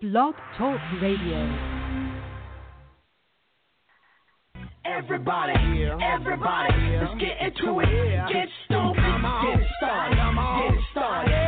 Blog Talk Radio. Everybody, everybody, let's get into it. Get stoked, get started, get started,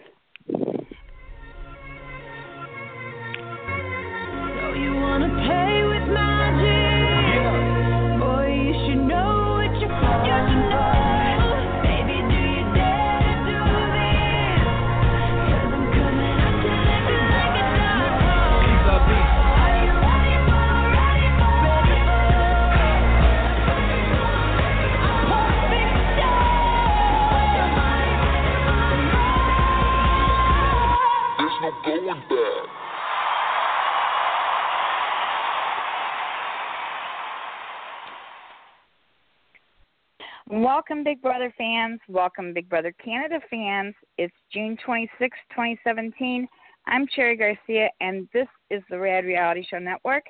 Welcome, Big Brother fans. Welcome, Big Brother Canada fans. It's June 26, 2017. I'm Cherry Garcia, and this is the Rad Reality Show Network.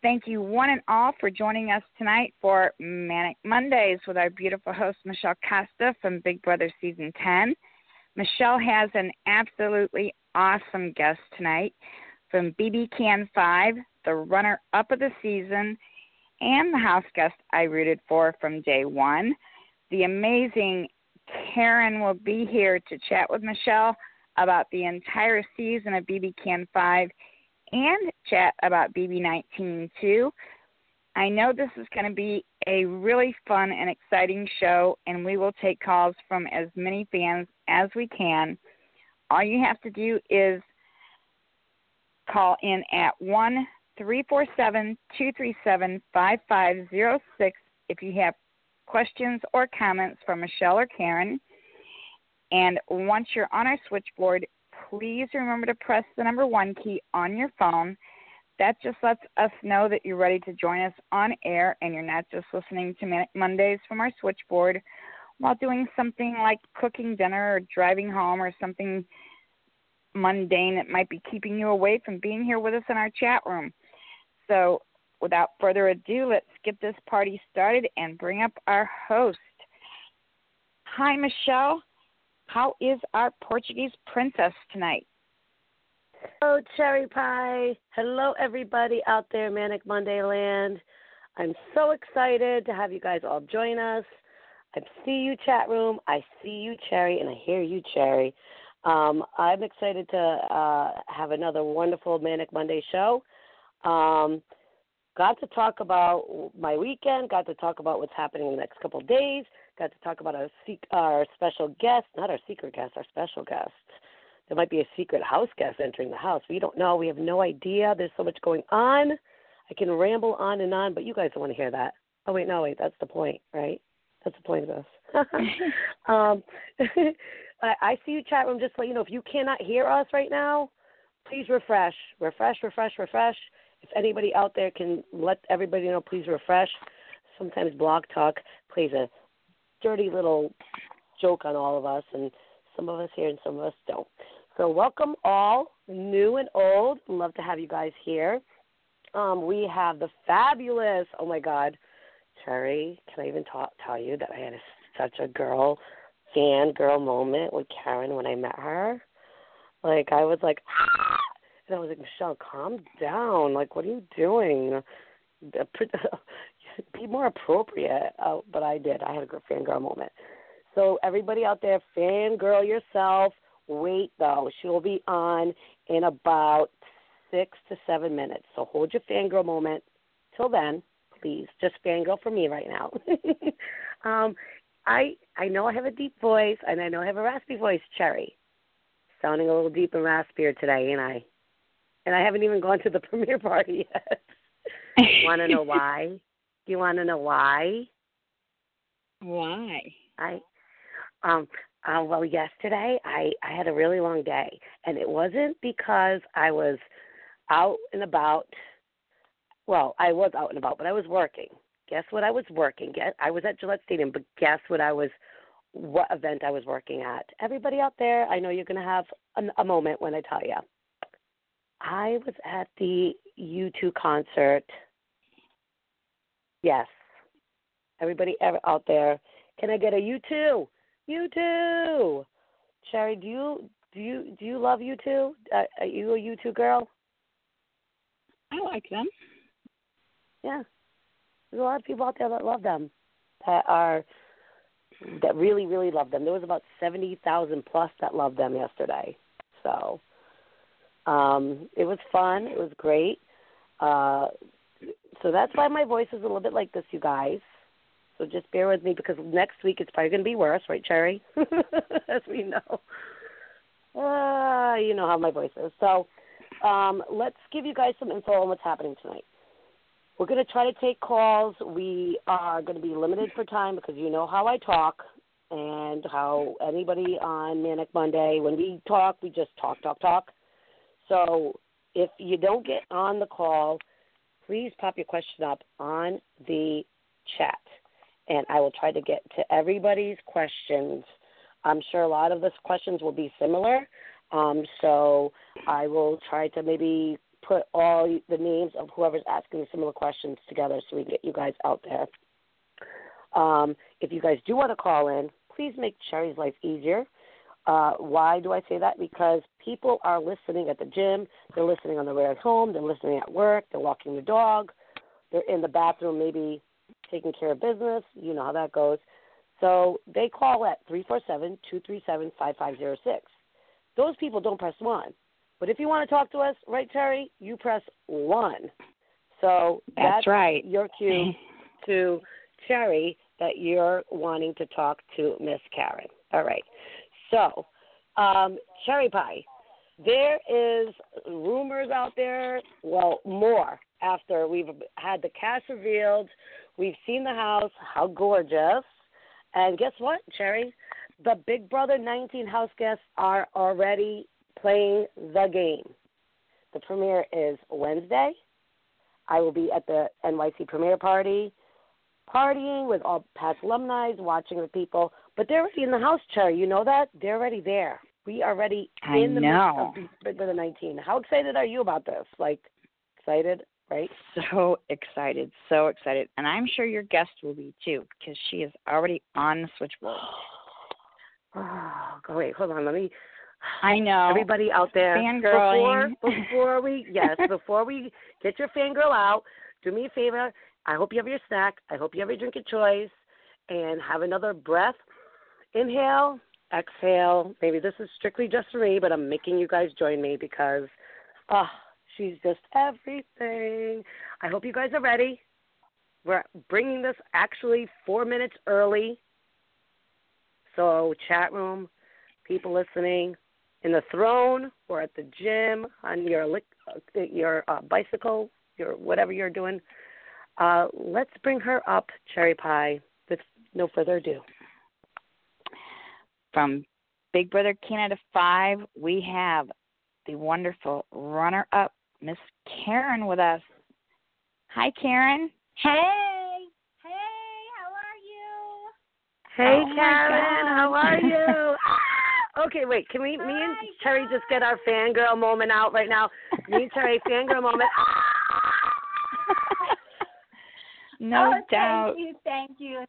Thank you, one and all, for joining us tonight for Manic Mondays with our beautiful host, Michelle Costa from Big Brother Season 10. Michelle has an absolutely awesome guest tonight from BB Can 5, the runner up of the season, and the house guest I rooted for from day one. The amazing Karen will be here to chat with Michelle about the entire season of BB Can 5 and chat about BB19 too. I know this is going to be a really fun and exciting show, and we will take calls from as many fans as we can. All you have to do is call in at 1 347 237 5506 if you have questions or comments for Michelle or Karen. And once you're on our switchboard, please remember to press the number one key on your phone. That just lets us know that you're ready to join us on air and you're not just listening to Mondays from our switchboard while doing something like cooking dinner or driving home or something mundane that might be keeping you away from being here with us in our chat room. So, without further ado, let's get this party started and bring up our host. Hi, Michelle. How is our Portuguese princess tonight? Hello, Cherry Pie. Hello, everybody out there, in Manic Monday Land. I'm so excited to have you guys all join us. I see you, chat room. I see you, Cherry, and I hear you, Cherry. Um, I'm excited to uh, have another wonderful Manic Monday show. Um, got to talk about my weekend. Got to talk about what's happening in the next couple of days. Got to talk about our our special guest, not our secret guest, our special guest. There might be a secret house guest entering the house. We don't know. We have no idea. There's so much going on. I can ramble on and on, but you guys don't want to hear that. Oh wait, no, wait. That's the point, right? That's the point of this. um, I, I see you, chat room. Just let you know if you cannot hear us right now, please refresh, refresh, refresh, refresh. If anybody out there can let everybody know, please refresh. Sometimes Blog Talk plays a dirty little joke on all of us, and some of us here and some of us don't. So, welcome all, new and old. Love to have you guys here. Um, we have the fabulous, oh my God, Cherry. Can I even talk, tell you that I had a, such a girl, fan girl moment with Karen when I met her? Like, I was like, ah! And I was like, Michelle, calm down. Like, what are you doing? Be more appropriate. Uh, but I did. I had a fangirl moment. So everybody out there, fangirl yourself. Wait though, she will be on in about six to seven minutes. So hold your fangirl moment. Till then, please, just fangirl for me right now. um, I I know I have a deep voice and I know I have a raspy voice, Cherry. Sounding a little deep and raspier today, ain't I? And I haven't even gone to the premiere party yet. want to know why? Do you want to know why? Why? I um uh, well yesterday I I had a really long day and it wasn't because I was out and about well I was out and about but I was working guess what I was working guess I was at Gillette Stadium but guess what I was what event I was working at everybody out there I know you're going to have a, a moment when I tell you I was at the U2 concert yes everybody out there can I get a U2 U2. Cherry, do you do you do you love U2? Uh, are you a U2 girl? I like them. Yeah. There's a lot of people out there that love them. That are that really, really love them. There was about seventy thousand plus that loved them yesterday. So um it was fun. It was great. Uh so that's why my voice is a little bit like this, you guys. So just bear with me because next week it's probably going to be worse, right, Cherry? As we know. Uh, you know how my voice is. So um, let's give you guys some info on what's happening tonight. We're going to try to take calls. We are going to be limited for time because you know how I talk and how anybody on Manic Monday, when we talk, we just talk, talk, talk. So if you don't get on the call, please pop your question up on the chat and I will try to get to everybody's questions. I'm sure a lot of the questions will be similar, um, so I will try to maybe put all the names of whoever's asking similar questions together so we can get you guys out there. Um, if you guys do want to call in, please make Cherry's life easier. Uh, why do I say that? Because people are listening at the gym, they're listening on the way at home, they're listening at work, they're walking the dog, they're in the bathroom maybe taking care of business. You know how that goes. So they call at three four seven two three seven five five zero six. Those people don't press 1. But if you want to talk to us, right, Terry, you press 1. So that's, that's right. your cue to Terry that you're wanting to talk to Miss Karen. All right. So, um, Cherry Pie, there is rumors out there, well, more after we've had the cast revealed. We've seen the house, how gorgeous. And guess what, Cherry? The Big Brother 19 house guests are already playing the game. The premiere is Wednesday. I will be at the NYC premiere party, partying with all past alumni, watching with people. But they're already in the house, Cherry. You know that? They're already there. We are already I in the know. midst of Big Brother 19. How excited are you about this? Like, excited, right? So excited, so excited. And I'm sure your guest will be too, because she is already on the switchboard. Oh, wait, hold on. Let me. I know. Everybody out there, Fangirling. before before we yes, before we get your fangirl out, do me a favor. I hope you have your snack. I hope you have your drink of choice, and have another breath. Inhale, exhale. Maybe this is strictly just for me, but I'm making you guys join me because, ah, she's just everything. I hope you guys are ready. We're bringing this actually four minutes early. So, chat room, people listening, in the throne or at the gym, on your uh, your uh, bicycle, your whatever you're doing. Uh, let's bring her up, Cherry Pie, with no further ado. From Big Brother Canada 5, we have the wonderful runner up, Miss Karen, with us. Hi, Karen. Hey, hey, how are you? Hey, Oh Karen, how are you? Ah! okay, wait. Can we, me and Terry, Cherry, just get our fangirl moment out right now? Me and Terry, fangirl moment. no oh, doubt. Thank you, thank you.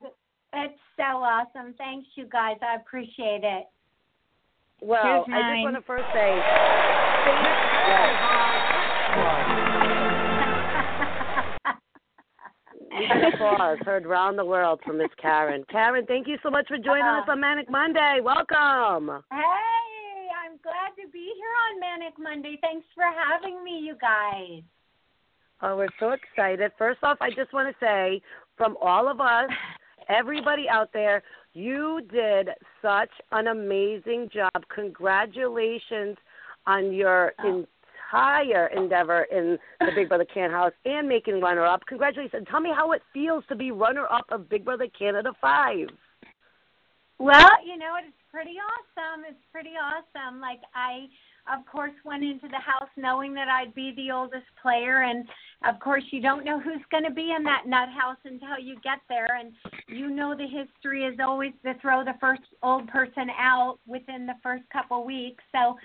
It's so awesome. Thanks, you guys. I appreciate it. Well, I just want to first say, we get applause heard around the world from Miss Karen. Karen, thank you so much for joining us uh-huh. on Manic Monday. Welcome. hey, I'm glad to be here on Manic Monday. Thanks for having me, you guys. Oh, we're so excited. First off, I just want to say from all of us, everybody out there, you did such an amazing job. Congratulations on your entire endeavor in the Big Brother Can House and making runner up. Congratulations. Tell me how it feels to be runner up of Big Brother Canada 5. Well, you know, it's pretty awesome. It's pretty awesome. Like I of course went into the house knowing that I'd be the oldest player and of course you don't know who's going to be in that nut house until you get there and you know the history is always to throw the first old person out within the first couple weeks. So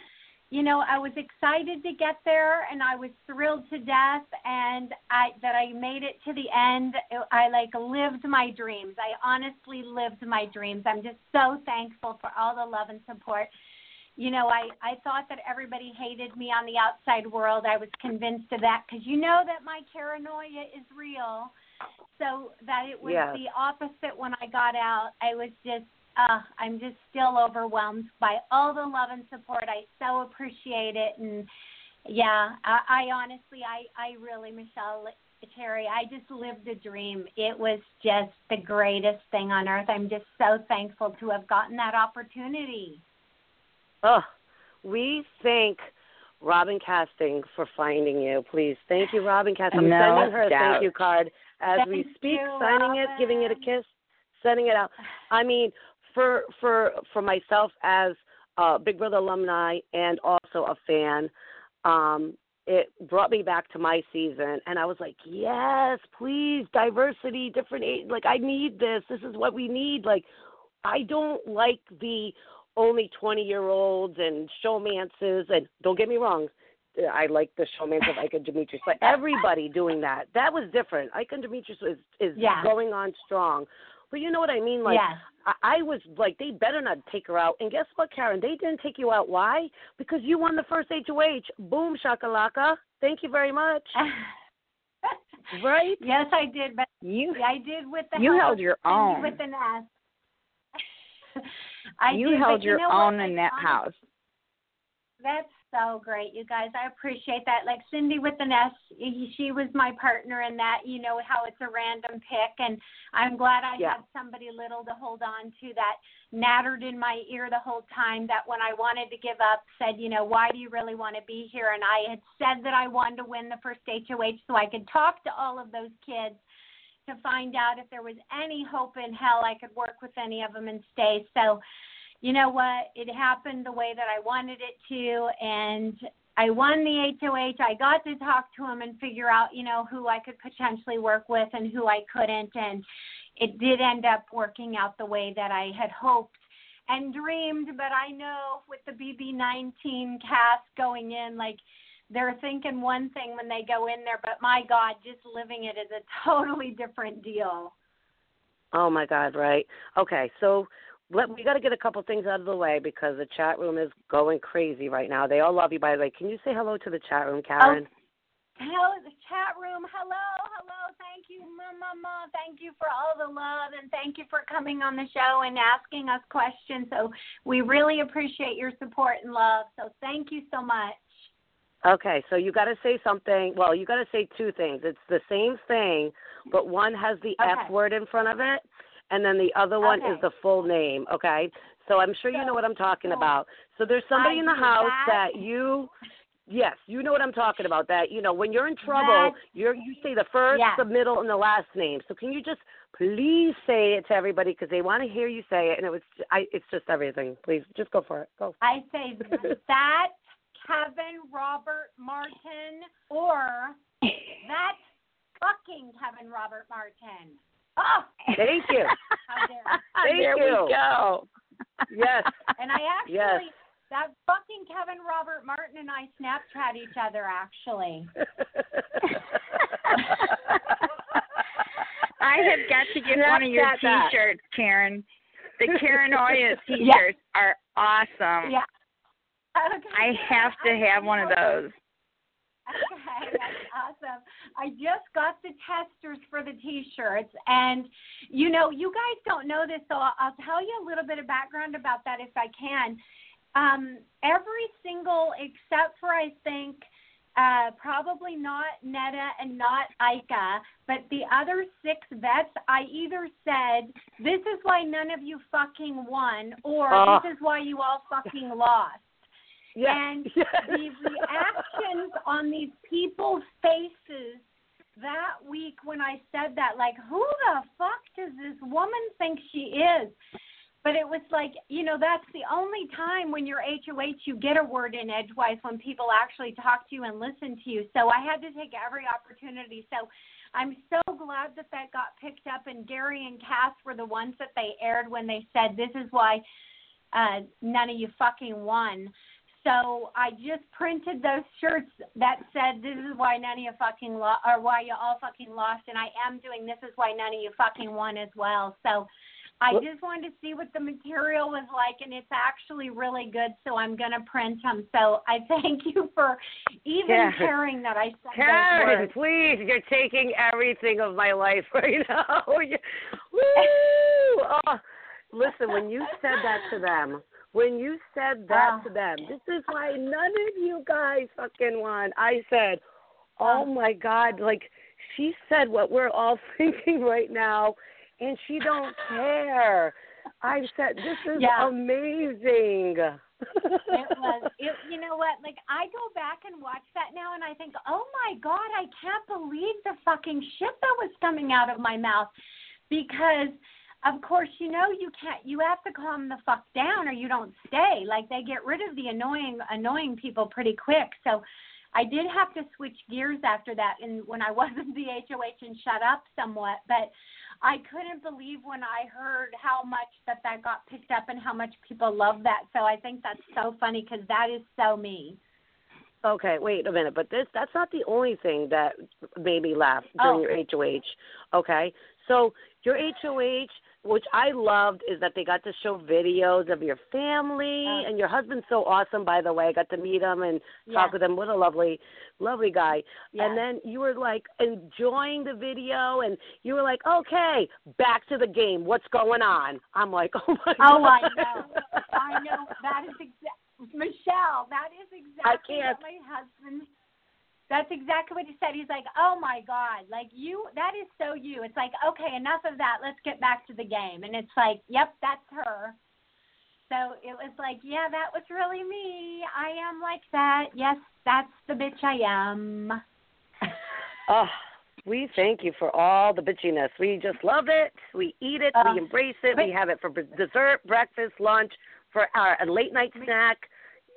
you know, I was excited to get there and I was thrilled to death and I that I made it to the end. I like lived my dreams. I honestly lived my dreams. I'm just so thankful for all the love and support. You know, I I thought that everybody hated me on the outside world. I was convinced of that cuz you know that my paranoia is real. So that it was Yes. the opposite when I got out. I was just uh, I'm just still overwhelmed by all the love and support. I so appreciate it, and yeah, I, I honestly, I, I really, Michelle, Terry, I just lived a dream. It was just the greatest thing on earth. I'm just so thankful to have gotten that opportunity. Oh, we thank Robin Casting for finding you. Please, thank you, Robin Casting. I'm sending her a doubt. thank you card as we speak, you, signing it, giving it a kiss, sending it out. I mean, for for for myself as a Big Brother alumni and also a fan, um, it brought me back to my season, and I was like, yes, please, diversity, different age. Like, I need this. This is what we need. Like, I don't like the only 20 year olds and showmances. And don't get me wrong, I like the showmance of Ika and Demetrius, but everybody doing that, that was different. Ika and Demetrius is, is Yeah. going on strong. But you know what I mean? Like, yes. I, I was like, they better not take her out. And guess what, Karen? They didn't take you out. Why? Because you won the first HOH. Boom, shakalaka. Thank you very much. Right? yes, I did, but You I did with the you held your own. with an nest. I you held your you know own what? in that house. That's so great, you guys. I appreciate that. Like Cindy with the nest, she was my partner in that. You know how it's a random pick, and I'm glad I Yeah. had somebody little to hold on to that nattered in my ear the whole time. That when I wanted to give up, said, you know, why do you really want to be here? And I had said that I wanted to win the first HOH so I could talk to all of those kids to find out if there was any hope in hell I could work with any of them and stay. So you know what? It happened the way that I wanted it to, and I won the HOH. I got to talk to him and figure out, you know, who I could potentially work with and who I couldn't, and it did end up working out the way that I had hoped and dreamed. But I know with the BB19 cast going in, like they're thinking one thing when they go in there, but my God, just living it is a totally different deal. Oh my God! Right. Okay. So let, we got to get a couple things out of the way because the chat room is going crazy right now. They all love you, by the way. Can you say hello to the chat room, oh, Karen? Oh, hello, the chat room. Hello, hello. Thank you, Mama. Thank you for all the love and thank you for coming on the show and asking us questions. So we really appreciate your support and love. So thank you so much. Okay, so you got to say something. Well, you got to say two things. It's the same thing, but one has the Okay. F word in front of it, and then the other one is the full name. Okay, so I'm sure you know what I'm talking So, about. So there's somebody I in the house that. that you. Yes, you know what I'm talking about. That you know when you're in trouble, you're you say the first, Yes. the middle, and the last name. So can you just please say it to everybody because they want to hear you say it, and it was I. It's just everything. Please, just go for it. Go. I say that Kevin Robert Martin or that fucking Kevin Robert Martin. Oh, Thank you. how dare Thank there you. we go. Yes. And I actually, Yes. that fucking Kevin Robert Martin and I Snapchat each other actually. I have got to get one of your T-shirts, Karen. The Karen Oya T-shirts are awesome. Yeah. Okay. I have to have one of those. Okay, that's awesome. I just got the testers for the t-shirts and you know, you guys don't know this so I'll, I'll tell you a little bit of background about that if I can. Um every single except for I think uh probably not Neda and not Ika, but the other six vets I either said this is why none of you fucking won or Oh. this is why you all fucking lost Yes. and yes. the reactions on these people's faces that week when I said that, like, who the fuck does this woman think she is? But it was like, you know, that's the only time when you're HOH you get a word in edgewise when people actually talk to you and listen to you. So I had to take every opportunity. So I'm so glad that that got picked up. And Gary and Cass were the ones that they aired when they said, this is why uh, none of you fucking won. So I just printed those shirts that said, "This is why none of you fucking lo- or why you all fucking lost," and I am doing "This is why none of you fucking won" as well. So I Well- just wanted to see what the material was like, and it's actually really good. So I'm gonna print them. So I thank you for even Karen. caring that I said those Karen, words. please, you're taking everything of my life right now. Woo! Oh, listen, when you said that to them, when you said that Ah. to them, this is why none of you guys fucking won. I said, oh my God, like she said what we're all thinking right now, and she don't care. I said, this is Yeah. amazing. it was it you know what like i go back and watch that now and i think oh my god i can't believe the fucking shit that was coming out of my mouth because of course you know you can't you have to calm the fuck down or you don't stay like they get rid of the annoying annoying people pretty quick so i did have to switch gears after that and when i wasn't the hoh and shut up somewhat but I couldn't believe when I heard how much that that got picked up and how much people love that. So I think that's so funny because that is so me. Okay, wait a minute, but this that's not the only thing that made me laugh during Oh. your HOH. Okay? So your HOH, which I loved is that they got to show videos of your family and your husband's so awesome by the way. I got to meet him and Yeah. talk with him. What a lovely lovely guy. Yeah. And then you were like enjoying the video and you were like, "Okay, back to the game. What's going on?" I'm like, "Oh my Oh, god." I know. I know. That is exactly Michelle, that is exactly can't. what my husband. That's exactly what he said. He's like, "Oh my God, like you. That is so you." It's like, okay, enough of that. Let's get back to the game. And it's like, yep, that's her. So it was like, yeah, that was really me. I am like that. Yes, that's the bitch I am. Oh, we thank you for all the bitchiness. We just love it. We eat it. Uh, we embrace it. but- we have it for dessert, breakfast, lunch. for our a late night snack.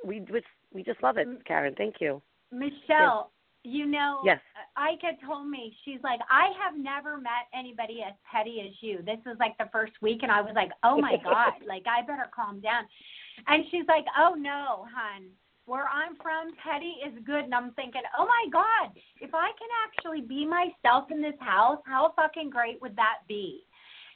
We we just love it, Karen. Thank you. Michelle, you know, Yes. Ika told me she's like, I have never met anybody as petty as you. This was like the first week, and I was like, oh my god, like I better calm down. And she's like, oh no, hun, where I'm from, petty is good. And I'm thinking, oh my god, if I can actually be myself in this house, how fucking great would that be?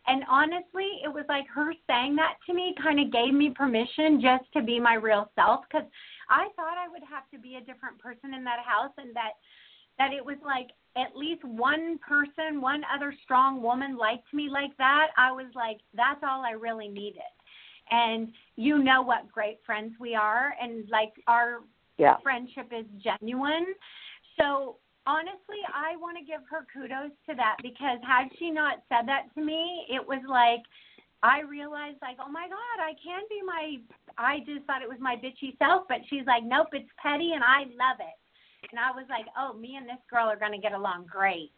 And honestly, it was like her saying that to me kind of gave me permission just to be my real self because I thought I would have to be a different person in that house and that that it was like at least one person, one other strong woman liked me like that. I was like, that's all I really needed. And you know what great friends we are and like our Yeah. friendship is genuine. So honestly, I want to give her kudos to that because had she not said that to me, it was like I realized like, oh my god, I can be my. I just thought it was my bitchy self, but she's like, nope, it's petty, and I love it. And I was like, oh, me and this girl are gonna get along great.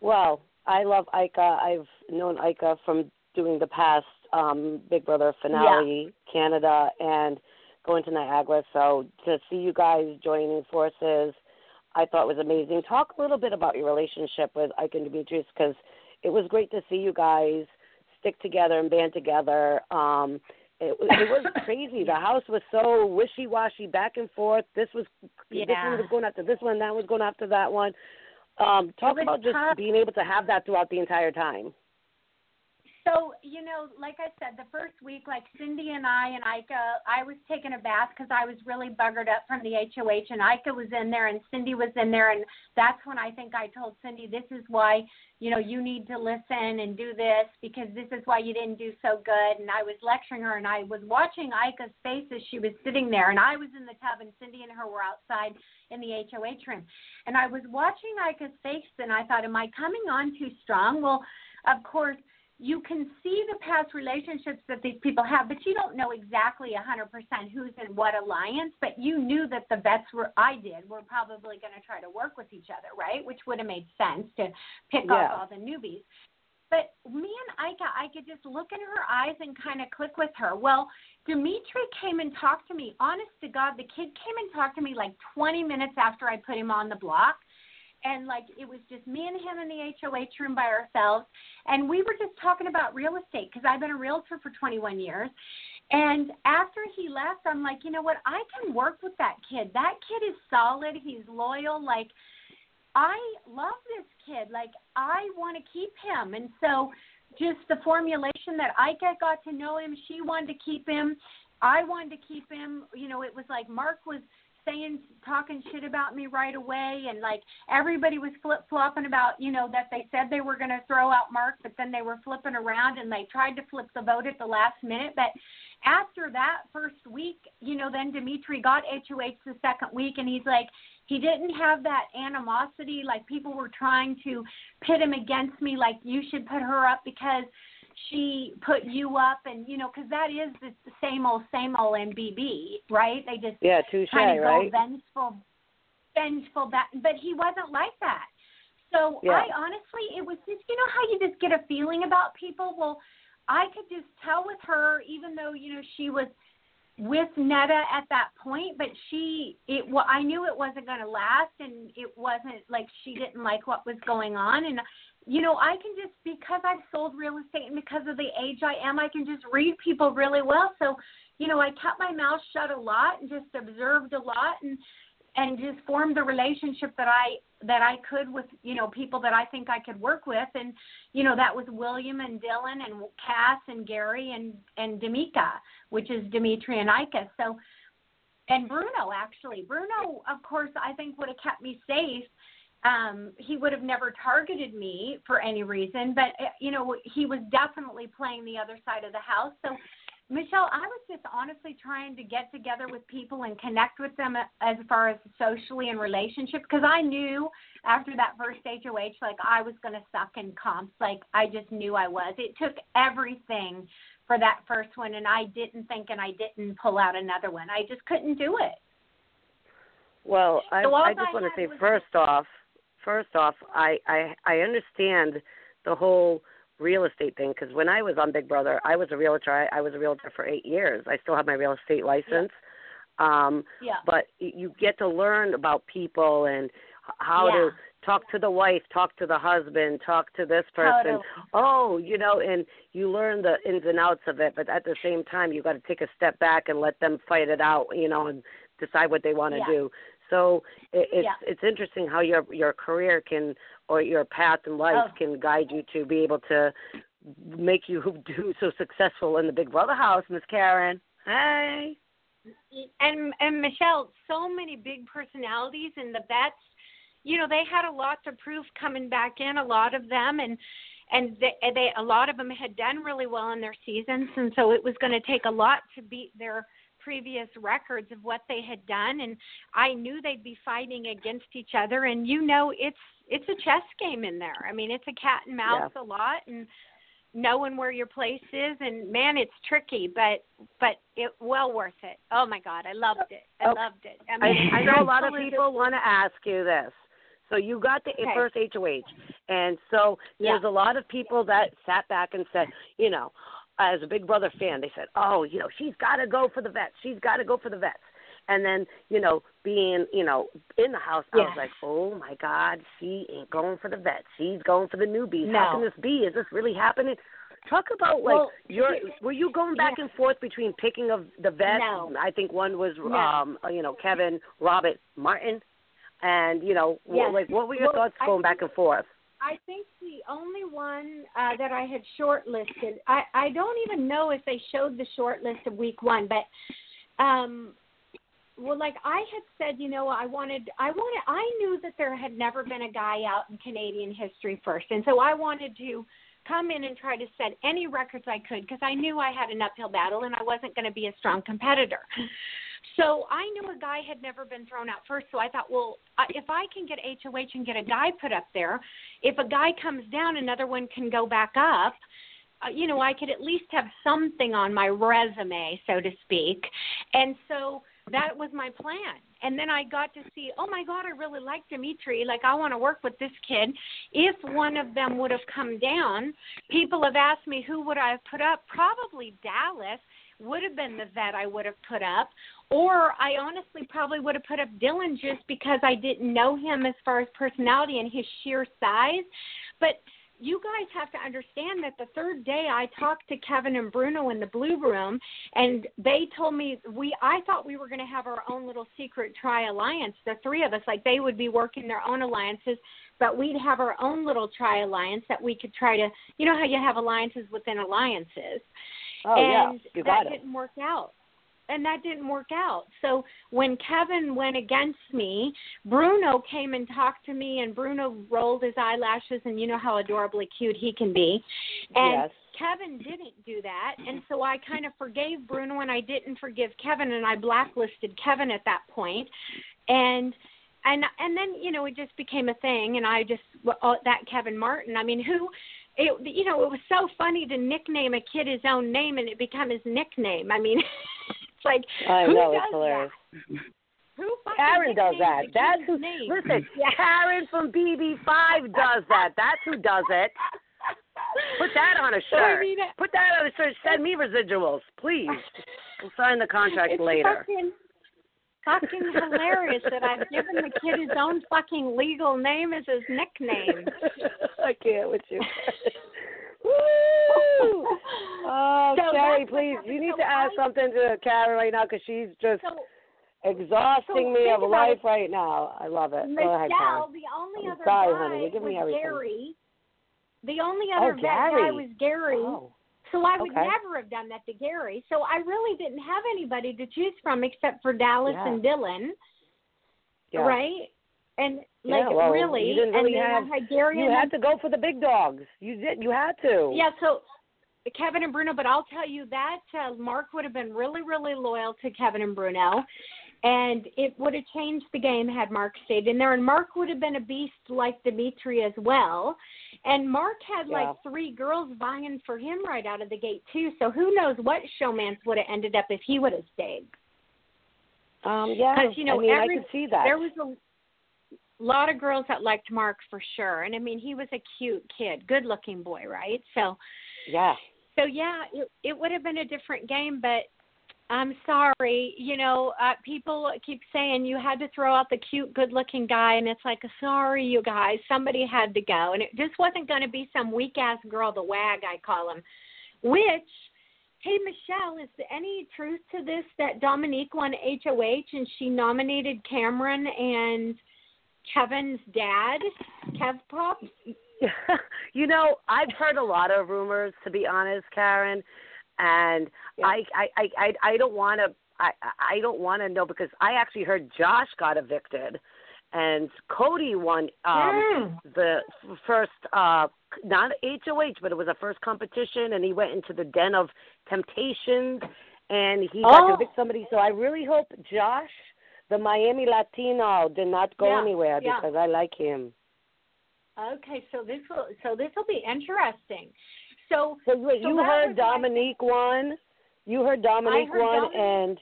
Well, I love Ika. I've known Ika from doing the past um Big Brother finale, Canada, and going to Niagara. So to see you guys joining forces, I thought was amazing. Talk a little bit about your relationship with Ika and Demetrius because it was great to see you guys stick together and band together. Um, it, it was crazy. The house was so wishy washy, back and forth. This was this one was going after this one, that was going after that one. Um, talk about just tough. being able to have that throughout the entire time. So, you know, like I said, the first week, like Cindy and I and Ika, I was taking a bath because I was really buggered up from the HOH, and Ika was in there, and Cindy was in there, and that's when I think I told Cindy, this is why, you know, you need to listen and do this because this is why you didn't do so good. And I was lecturing her, and I was watching Ika's face as she was sitting there, and I was in the tub, and Cindy and her were outside in the HOH room, and I was watching Ika's face, and I thought, am I coming on too strong? Well, of course you can see the past relationships that these people have, but you don't know exactly 100% who's in what alliance. But you knew that the vets were, I did, were probably going to try to work with each other, right? Which would have made sense to pick Yeah. off all the newbies. But me and Ika, I could just look in her eyes and kind of click with her. Well, Dimitri came and talked to me. Honest to God, the kid came and talked to me like 20 minutes after I put him on the block and like it was just me and him in the HOH room by ourselves and we were just talking about real estate because I've been a realtor for 21 years and after he left I'm like you know what? I can work with that kid. That kid is solid. He's loyal. Like I love this kid. Like I want to keep him. And so just the formulation that Ika got to know him. She wanted to keep him. I wanted to keep him. You know it was like Mark was saying talking shit about me right away and like everybody was flip flopping about you know that they said they were going to throw out mark but then they were flipping around and they tried to flip the vote at the last minute. But after that first week you know then dimitri got hoh the second week and he's like he didn't have that animosity like people were trying to pit him against me like you should put her up because she put you up and you know because that is the same old same old mbb right they just Yeah, touche, kind of right? go vengeful, vengeful. That, but he wasn't like that. So Yeah. I honestly, it was just you know how you just get a feeling about people. Well, I could just tell with her, even though you know she was with Neda at that point, but she it well, I knew it wasn't going to last, and it wasn't like she didn't like what was going on, and you know I can just because I've sold real estate and because of the age I am, I can just read people really well. So you know, I kept my mouth shut a lot and just observed a lot and and just formed the relationship that I that I could with you know people that I think I could work with. And you know that was William and Dylan and Cass and Gary and and Demika which is Dimitri and Ika. So and Bruno actually. Bruno of course I think would have kept me safe um he would have never targeted me for any reason but uh, you know he was definitely playing the other side of the house so Michelle, I was just honestly trying to get together with people and connect with them as far as socially and relationship because I knew after that first HOH like I was going to suck in comps like I just knew I was. It took everything for that first one and I didn't think and I didn't pull out another one. I just couldn't do it. Well, I, So I just I want to say first off, first off, I, I I understand the whole real estate thing because when I was on Big Brother, I was a realtor. I, I was a realtor for eight years. I still have my real estate license. Um, Yeah. but you get to learn about people and h- how Yeah. to talk to the wife, talk to the husband, talk to this person. Totally. Oh, you know, and you learn the ins and outs of it. But at the same time, you got to take a step back and let them fight it out. You know, and decide what they want to Yeah. do. So it, it's Yeah. it's interesting how your your career can or your path in life Oh. can guide you to be able to make you who do so successful in the Big Brother house, Miss Karen. Hey. and and Michelle, so many big personalities in the vets. You know, they had a lot to prove coming back in. A lot of them, and and they, they a lot of them had done really well in their seasons, and so it was going to take a lot to beat their previous records of what they had done. And I knew they'd be fighting against each other. And you know, it's it's a chess game in there. I mean, it's a cat and mouse a lot, and knowing where your place is and man it's tricky but but it well worth it oh my god i loved it i Okay. loved it i I, mean I know a lot of people want to ask you this. So you got the Okay. first HOH, and so there's a lot of people that sat back and said, you know, as a Big Brother fan, they said, oh, you know, she's got to go for the vets. She's got to go for the vets. And then, you know, being, you know, in the house, I was like, oh my God, she ain't going for the vets. She's going for the newbies. How No. can this be? Is this really happening? Talk about like Well, your were you going back and forth between picking of the vets? No. I think one was No. um you know Kevin Robert Martin, and you know Yes. like what were your Well, thoughts I going back and forth? I think the only one uh, that I had shortlisted, I, I don't even know if they showed the shortlist of week one, but um, well, like I had said, you know, I wanted, I wanted, I knew that there had never been a guy out in Canadian history first, and so I wanted to come in and try to set any records I could because I knew I had an uphill battle and I wasn't going to be a strong competitor. So I knew a guy had never been thrown out first. So I thought, well, if I can get HOH and get a guy put up there, if a guy comes down, another one can go back up. Uh, you know, I could at least have something on my resume, so to speak. And so that was my plan. And then I got to see, oh my God, I really like Dimitri. Like, I want to work with this kid. If one of them would have come down, people have asked me who would I have put up? Probably Dallas would have been the vet I would have put up. Or I honestly probably would have put up Dylan just because I didn't know him as far as personality and his sheer size. But you guys have to understand that the third day I talked to Kevin and Bruno in the blue room and they told me we I thought we were going to have our own little secret tri alliance the three of us like they would be working their own alliances but we'd have our own little tri alliance that we could try to you know how you have alliances within alliances Oh and yeah, you that got it. didn't work out and that didn't work out so when kevin went against me bruno came and talked to me and bruno rolled his eyelashes and you know how adorably cute he can be and Yes. kevin didn't do that and so i kind of forgave bruno and i didn't forgive kevin and i blacklisted kevin at that point. and and and then you know it just became a thing and i just oh, that kevin martin i mean who it you know it was so funny to nickname a kid his own name and it become his nickname i mean like I who know does it's hilarious. that who Karen does that. That's who. name? Listen, Karen from BB5 does that. That's who does it. Put that on a So, I shirt. mean, Put that on a shirt. Send me residuals, please. We'll sign the contract it's later. fucking fucking hilarious that I've given the kid his own fucking legal name as his nickname. I can't with you. Woo! Oh, So Carrie, please, you need So to ask I- something to Karen right now because she's just So exhausting so me of life it. right now. I love it. Go ahead, Michelle, Karen. the only I'm other sorry, guy honey. You're me was everything. Gary. The only Oh, other vet guy was Gary. Oh. So I would okay. never have done that to Gary. So I really didn't have anybody to choose from except for Dallas Yeah. and Dylan, Yeah. right? And Yeah, like well, really, you didn't really and have- had Gary You had to go for the big dogs. You did. You had to. yeah. So Kevin and Bruno, but I'll tell you that uh, Mark would have been really, really loyal to Kevin and Bruno, and it would have changed the game had Mark stayed in there. And Mark would have been a beast like Dimitri as well. And Mark had Yeah. like three girls vying for him right out of the gate too. So who knows what showmance would have ended up if he would have stayed. Um. Yeah. Because you know I mean, every I could see that. there was a a lot of girls that liked Mark for sure. And I mean, he was a cute kid, good looking boy, right? So, Yeah. so yeah, it, it would have been a different game, but I'm sorry. You know, uh, people keep saying you had to throw out the cute, good-looking guy, and it's like, sorry, you guys, somebody had to go, and it just wasn't going to be some weak-ass girl, the wag I call him. Which, hey, Michelle, is there any truth to this that Dominique won HOH and she nominated Cameron and Kevin's dad, Kev Pop? you know, I've heard a lot of rumors, to be honest, Karen, and Yeah. I, I, I, I, I don't want to. I, I don't want to know because I actually heard Josh got evicted, and Cody won um, Mm. the first, uh, not HOH, but it was a first competition, and he went into the den of temptations, and he got to Oh. evict somebody. So I really hope Josh, the Miami Latino, did not go Yeah, anywhere yeah. because I like him. Okay, so this will so this will be interesting. So So wait, So you heard Dominique won. You heard Dominique heard Dominique- and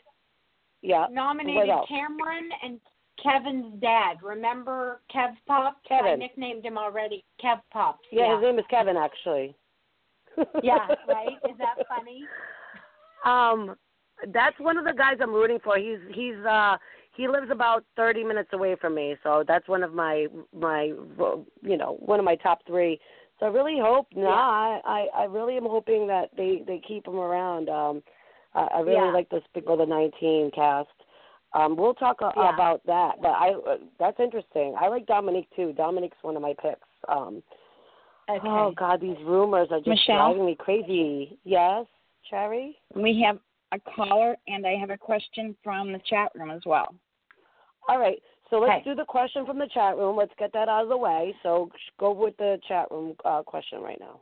yeah, nominated? Cameron and Kevin's dad. Remember Kev Pop? I Kevin. nicknamed him already. Kev Pop. yeah, his name is Kevin actually. yeah, right? Is that funny? Um, that's one of the guys I'm rooting for. He's he's uh he lives about 30 minutes away from me, so that's one of my my you know one of my top three. So I really hope. No, Yeah. I, I I really am hoping that they they keep him around. Um, I, I really Yeah. like this Big Brother 19 cast. Um, we'll talk a, Yeah. about that, but I uh, that's interesting. I like Dominique too. Dominique's one of my picks. Um, Okay. Oh God, these rumors are just Michelle? driving me crazy. Yes, Cherry. We have a caller, and I have a question from the chat room as well. All right, so let's Okay. do the question from the chat room. Let's get that out of the way. So go with the chat room uh, question right now.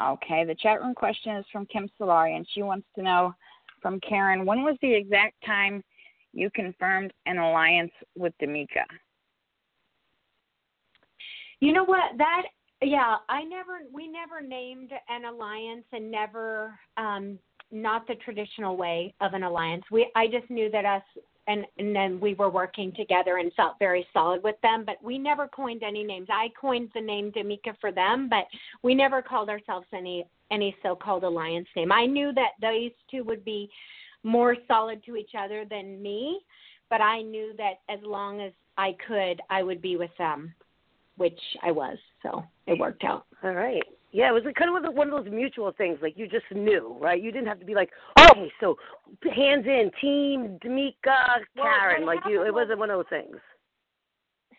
Okay, the chat room question is from Kim Solari, and she wants to know from Karen when was the exact time you confirmed an alliance with D'Amica? You know what? That yeah, I never we never named an alliance and never um not the traditional way of an alliance. We I just knew that us and and then we were working together and felt very solid with them, but we never coined any names. I coined the name D'Amica for them, but we never called ourselves any any so-called alliance name. I knew that these two would be more solid to each other than me, but I knew that as long as I could, I would be with them which I was. So it worked out. All right. Yeah, it was like kind of one of those mutual things. Like you just knew, right? You didn't have to be like, okay, so hands in, team D'Amica, Well, Karen. what Like you, it was- wasn't one of those things.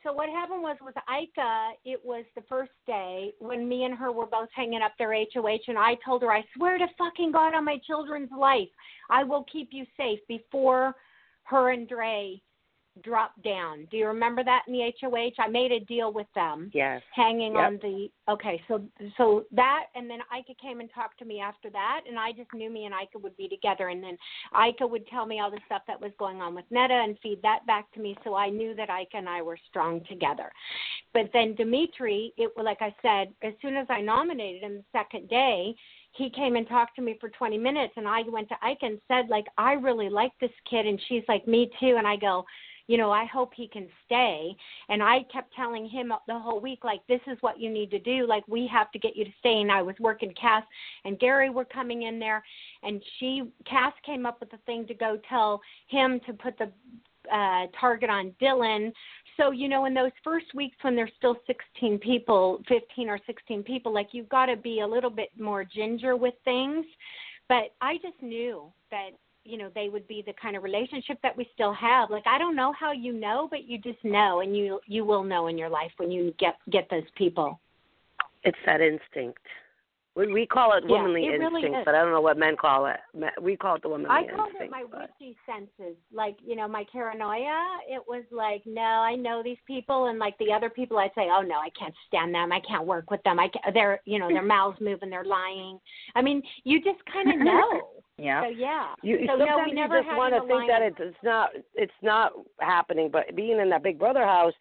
So what happened was with Ika, it was the first day when me and her were both hanging up their HOH, and I told her, I swear to fucking God on my children's life, I will keep you safe before her and Dre dropped down. Do you remember that in the HOH? I made a deal with them. Yes. hanging Yep. on the okay so so that and then Ika came and talked to me after that and I just knew me and Ika would be together and then Ika would tell me all the stuff that was going on with Neda and feed that back to me so I knew that Ika and I were strong together. But then Dimitri, it like I said, as soon as I nominated him the second day, he came and talked to me for 20 minutes and I went to Ika and said like I really like this kid and she's like me too and I go you know, I hope he can stay. And I kept telling him the whole week, like, this is what you need to do. Like, we have to get you to stay. And I was working Cass and Gary were coming in there, and she, Cass came up with the thing to go tell him to put the uh target on Dillon. So, you know, in those first weeks when there's still 16 people, 15 or 16 people, like you've got to be a little bit more ginger with things. But I just knew that you know they would be the kind of relationship that we still have like i don't know how you know but you just know and you you will know in your life when you get get those people It's that instinct. We we call it Yeah, womanly it instinct, is. but I don't know what men call it. We call it the womanly i instinct. it my but- witchy senses like you know my paranoia it was like no i know these people and like the other people i'd say oh no i can't stand them i can't work with them i can't, they're you know their mouths move and they're lying i mean you just kind of know Yeah. so yeah You so sometimes no we never you just want to think that it's it's not it's not happening, but being in that Big Brother house,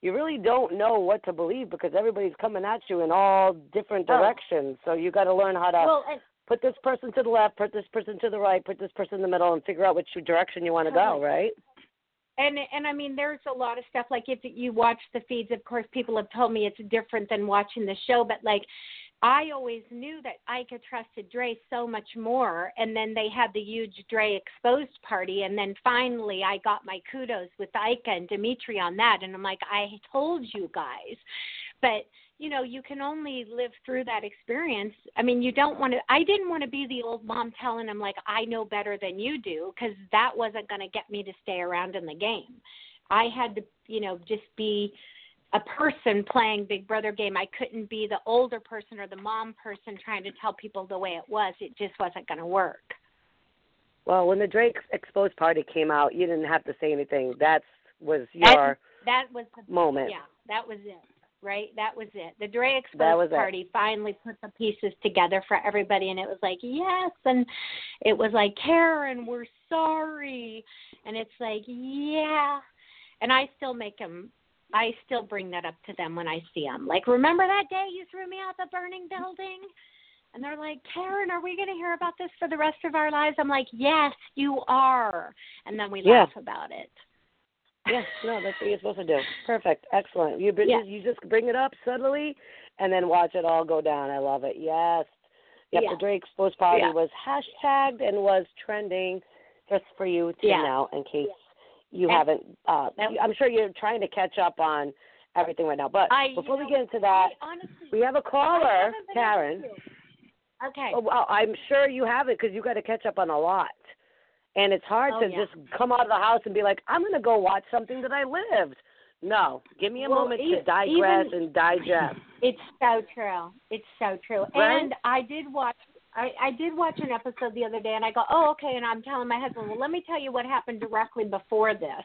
you really don't know what to believe because everybody's coming at you in all different Oh. directions. So you got to learn how to well and put this person to the left, put this person to the right, put this person in the middle, and figure out which direction you want to go. Right? and and I mean, there's a lot of stuff like if you watch the feeds, of course, people have told me it's different than watching the show, but like. I always knew that Ika trusted Dre so much more, and then they had the huge Dre exposed party, and then finally I got my kudos with Ika and Dimitri on that, and I'm like, I told you guys, but you know you can only live through that experience. I mean you don't want to i didn't want to be the old mom telling them, like i know better than you do because that wasn't going to get me to stay around in the game. I had to you know just be a person playing big brother game i couldn't be the older person or the mom person trying to tell people the way it was it just wasn't going to work Well, when the Dre exposed party came out, you didn't have to say anything. That was your that was the moment. Yeah, that was it. Right, that was it. The Dre That Exposed was it. party finally put the pieces together for everybody, and it was like yes, and it was like Karen, we're sorry, and it's like yeah, and I still make them. I still bring that up to them when I see them. Like, remember that day you threw me out the burning building? And they're like, Karen, are we going to hear about this for the rest of our lives? I'm like, yes, you are. And then we Yeah. laugh about it. Yeah, no, that's what you're supposed to do. Perfect, excellent. You Yeah. you just bring it up subtly, and then watch it all go down. I love it. Yes. Yep, Yeah. the Dre exposed party Yeah. was hashtagged and was trending. Just for you to Yeah. know, in case you And- haven't. Uh, I'm sure you're trying to catch up on everything right now. But I, before know, we get into that, honestly, we have a caller, Karen. Okay. Oh, well, I'm sure you have it because you got to catch up on a lot. And it's hard Oh, to yeah. just come out of the house and be like, I'm going to go watch something that I lived. No, give me a Well, moment e- to digress even- and digest. It's so true. It's so true. Right? And I did watch. I, I did watch an episode the other day, and I go, "Oh, okay." And I'm telling my husband, "Well, let me tell you what happened directly before this,"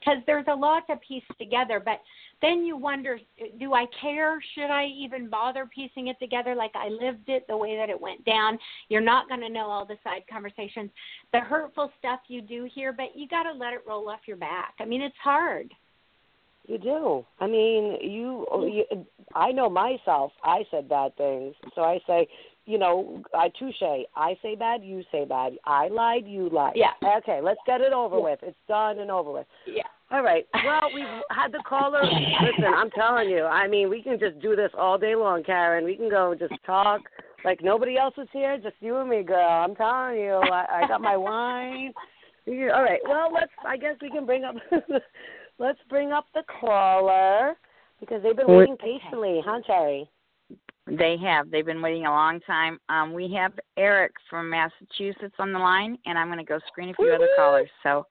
because there's a lot to piece together. But then you wonder, do I care? Should I even bother piecing it together? Like I lived it the way that it went down. You're not going to know all the side conversations, the hurtful stuff you do here, but you got to let it roll off your back. I mean, it's hard. You do. I mean, you, you. I know myself. I said bad things, so I say, you know, I touche. I say bad, you say bad. I lied, you lied. Yeah. Okay, let's get it over Yeah. with. It's done and over with. Yeah. All right. Well, we've had the caller. Listen, I'm telling you. I mean, we can just do this all day long, Karen. We can go just talk like nobody else is here, just you and me, girl. I'm telling you. I, I got my wine. All right. Well, let's. I guess we can bring up. let's bring up the caller because they've been waiting patiently, huh, Cherry? They have. They've been waiting a long time. Um, we have Eric from Massachusetts on the line, and I'm going to go screen a few other Woo-hoo. callers. So,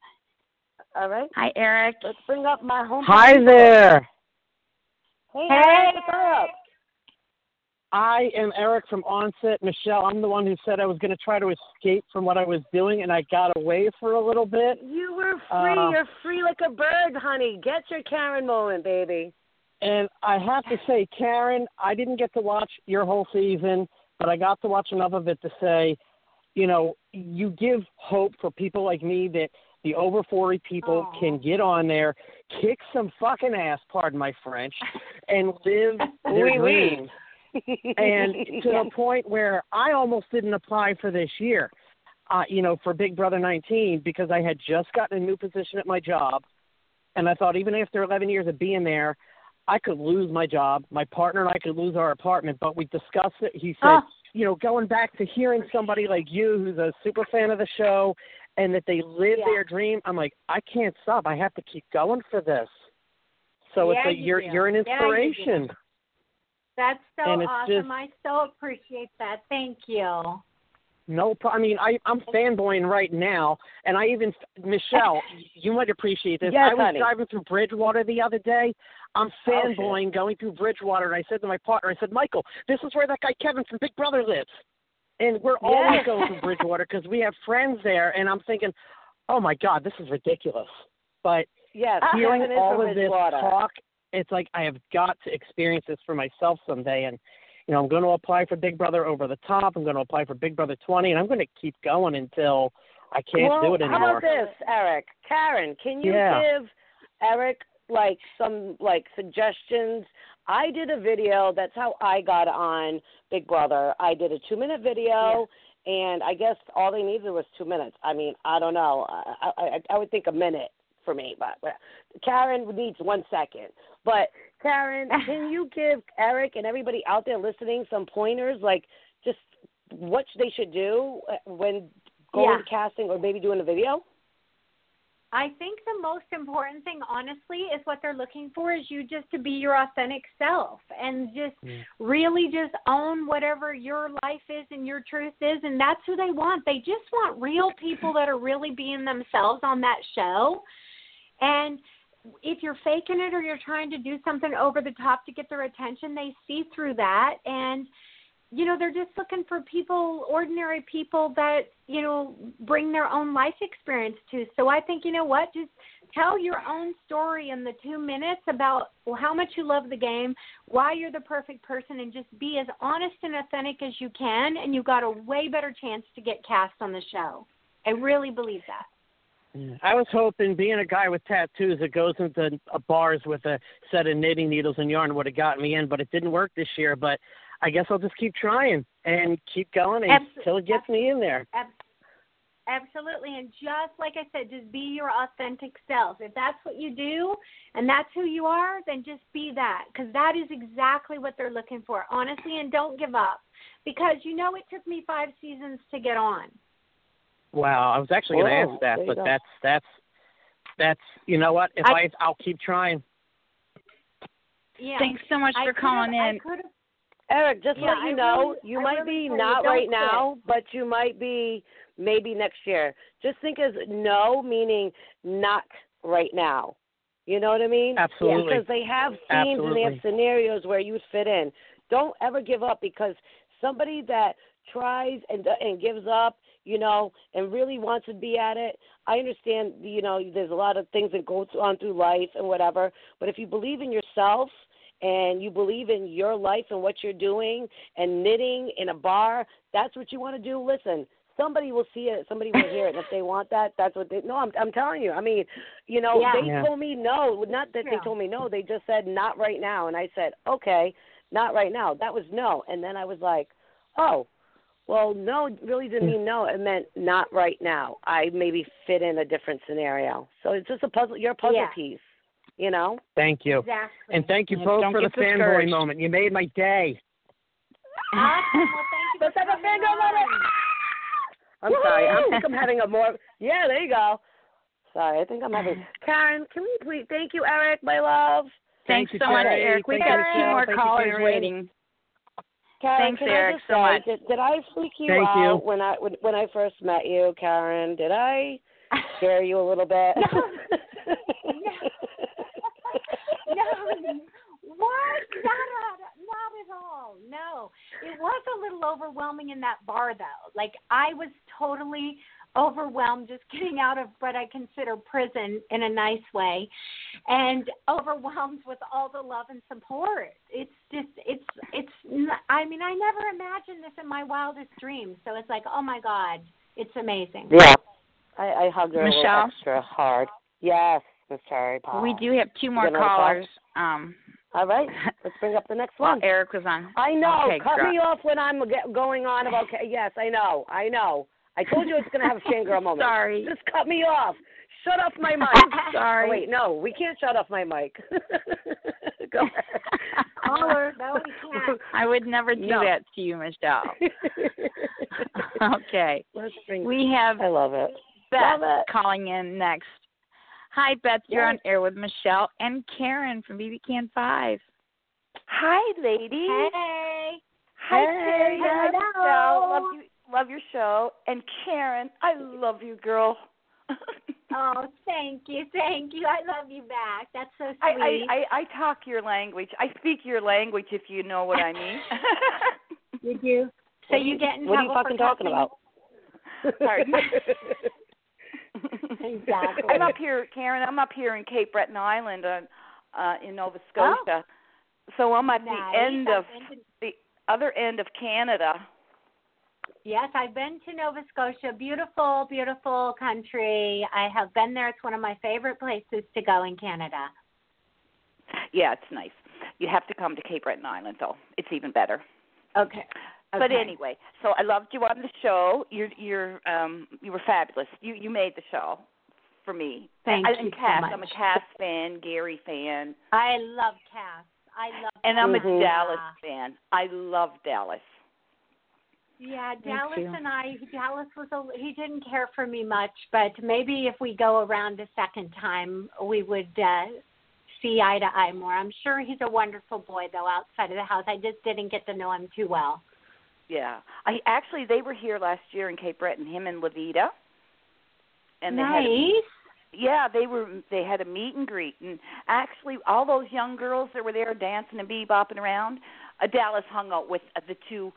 All right. hi, Eric. Let's bring up my home. Hi there. Hey, Hey, Eric, what's up? I am Eric from Onset. Michelle, I'm the one who said I was going to try to escape from what I was doing, and I got away for a little bit. You were free. Uh, You're free like a bird, honey. Get your Karen moment, baby. And I have to say, Karen, I didn't get to watch your whole season, but I got to watch enough of it to say, you know, you give hope for people like me that the over 40 people Aw. can get on there, kick some fucking ass, pardon my French, and live their dreams. and to the point where I almost didn't apply for this year, uh, you know, for Big Brother 19 because I had just gotten a new position at my job, and I thought even after 11 years of being there, I could lose my job, my partner and I could lose our apartment. But we discussed it. He said, Oh. you know, going back to hearing somebody like you who's a super fan of the show and that they live Yeah. their dream, I'm like, I can't stop. I have to keep going for this. So it's Yeah, like you you're do. you're an Yeah, inspiration. That's so awesome. just- I so appreciate that. Thank you. No, pro- I mean, I, I'm fanboying right now, and I even Michelle, you might appreciate this. Yes, I was honey. driving through Bridgewater the other day. I'm Oh, fanboying going through Bridgewater, and I said to my partner, I said, Michael, this is where that guy Kevin from Big Brother lives, and we're always going through Bridgewater because we have friends there, and I'm thinking, oh my God, this is ridiculous. But Yes, hearing all of this talk, it's like I have got to experience this for myself someday. And you know, I'm going to apply for Big Brother over the top. I'm going to apply for Big Brother 20, and I'm going to keep going until I can't well, do it anymore. How about this, Eric? Karen, can you Yeah. give Eric like some like suggestions? I did a video. That's how I got on Big Brother. I did a two minute video, and I guess all they needed was two minutes. I mean, I don't know. I I, I would think a minute. For me. But, but Karen needs one second. But Karen, can you give Eric and everybody out there listening some pointers, like just what they should do uh, when going Yeah. to casting or maybe doing a video? I think the most important thing, honestly, is what they're looking for is you just to be your authentic self and just really just own whatever your life is and your truth is. And that's who they want. They just want real people that are really being themselves on that show. And if you're faking it or you're trying to do something over the top to get their attention, they see through that. And you know they're just looking for people ordinary people that you know bring their own life experience to. So i think you know what just tell your own story in the two minutes about how much you love the game why you're the perfect person and just be as honest and authentic as you can and you've got a way better chance to get cast on the show. I really believe that I was hoping being a guy with tattoos that goes into bars with a set of knitting needles and yarn would have gotten me in, but it didn't work this year. But I guess I'll just keep trying and keep going Abs- until it gets me in there. Ab- Absolutely. And just like I said, just be your authentic self. If that's what you do and that's who you are, then just be that because that is exactly what they're looking for, honestly. And don't give up because you know it took me five seasons to get on. Wow, I was actually going to ask that, but go. that's that's that's you know what? If I- I, I'll keep trying. Yeah. Thanks so much I for calling in. Eric, just Yeah, let I you know, really- you I might really be not right quit. now, but you might be maybe next year. Just think as no meaning not right now. You know what I mean? Absolutely. Because they have scenes and they have scenarios where you'd fit in. Don't ever give up because somebody that tries and and gives up, you know, and really wants to be at it. I understand, you know, there's a lot of things that go on through life and whatever, but if you believe in yourself and you believe in your life and what you're doing and knitting in a bar, that's what you want to do. Listen, somebody will see it, somebody will hear it. And if they want that, that's what they. No, I'm I'm telling you. I mean, you know, Yeah. they Yeah. told me no. Not that they told me no. They just said not right now, and I said okay, not right now. That was no, and then I was like, oh. Well, no really didn't mm. mean no. It meant not right now. I maybe fit in a different scenario. So it's just a puzzle. You're a puzzle Yeah. piece, you know. Thank you. Exactly. And thank you Yeah, both for the get fanboy moment. You made my day. Awesome. Well, thank you for Let's have a coming moment. I'm sorry. I think I'm having a more. Yeah, there you go. Sorry, I think I'm having. Karen, can we please? Thank you, Eric, my love. Thanks Thank you, so much, Eric. We Thank got you, two more Thank you, callers Karen. waiting. Karen, Thanks, can Eric, I just so say, much. Did, did I freak you Thank out you. when I when, when I first met you, Karen? Did I scare you a little bit? no, what? Not at, not at all. No, it was a little overwhelming in that bar, though. Like I was totally overwhelmed just getting out of what I consider prison in a nice way, and overwhelmed with all the love and support. It's just, it's, it's. I mean, I never imagined this in my wildest dreams. So it's like, oh my god, it's amazing. yeah. I, I hugged her a Michelle? little extra hard. Yes, Miss Cherry Pie. We do have two more got call? callers. Um, All right, let's bring up the next while one. Eric was on. I know. Okay, Cut girl. me off when I'm get, going on about. ca- Yes, I know. I know. I told you it's going to have a fangirl moment. Sorry. Just cut me off. Shut off my mic. Sorry. Oh, wait, no, we can't shut off my mic. Go ahead. Caller, no, we can't. I would never do No. that to you, Michelle. okay. Let's bring. We have I love it. Beth Love it. calling in next. Hi, Beth. You're Yes. on air with Michelle and Karen from BB Can 5. Hi, ladies. Hey. Hi, Terry. Hi, Hello. Michelle. Love you. Love your show. And Karen, I love you, girl. Oh, thank you, thank you. I love you back. That's so sweet. I, I, I I talk your language. I speak your language, if you know what I mean. you do. So you get in What are you fucking talking about? Pardon? Exactly. I'm up here, Karen. I'm up here in Cape Breton Island, uh, uh, in Nova Scotia. So I'm at Nice. the end of I've been to- the other end of Canada. Yes, I've been to Nova Scotia. Beautiful, beautiful country. I have been there. It's one of my favorite places to go in Canada. Yeah, it's nice. You have to come to Cape Breton Island, though. It's even better. Okay. Okay. But anyway, so I loved you on the show. You're you're um you were fabulous. You you made the show. for me. Thank I, you and so Cass, much. I'm a Cass fan, Gary fan, I love Cass. I love and I'm Mhm. a Dallas fan. I love Dallas. Yeah, Dallas and I. Dallas was a. He didn't care for me much, but maybe if we go around a second time, we would uh see eye to eye more. I'm sure he's a wonderful boy, though. Outside of the house, I just didn't get to know him too well. Yeah, I actually they were here last year in Cape Breton, him and Levita, and they nice. had a, yeah they were they had a meet and greet, and actually all those young girls that were there dancing and bebopping around, uh, Dallas hung out with uh, the two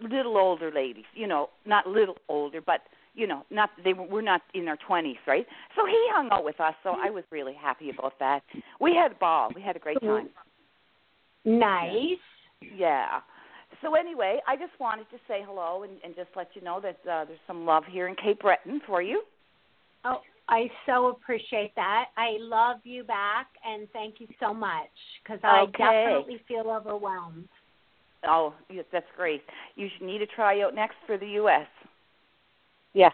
little older ladies, you know, not little older, but you know, not they were we're not in our twenties, right? So he hung out with us, so I was really happy about that. We had a ball, we had a great time. Nice. Yeah. So anyway, I just wanted to say hello and, and just let you know that uh, there's some love here in Cape Breton for you. Oh, I so appreciate that. I love you back, and thank you so much because I definitely feel overwhelmed. Oh, yes, that's great. You should need a tryout next for the U.S. Yeah.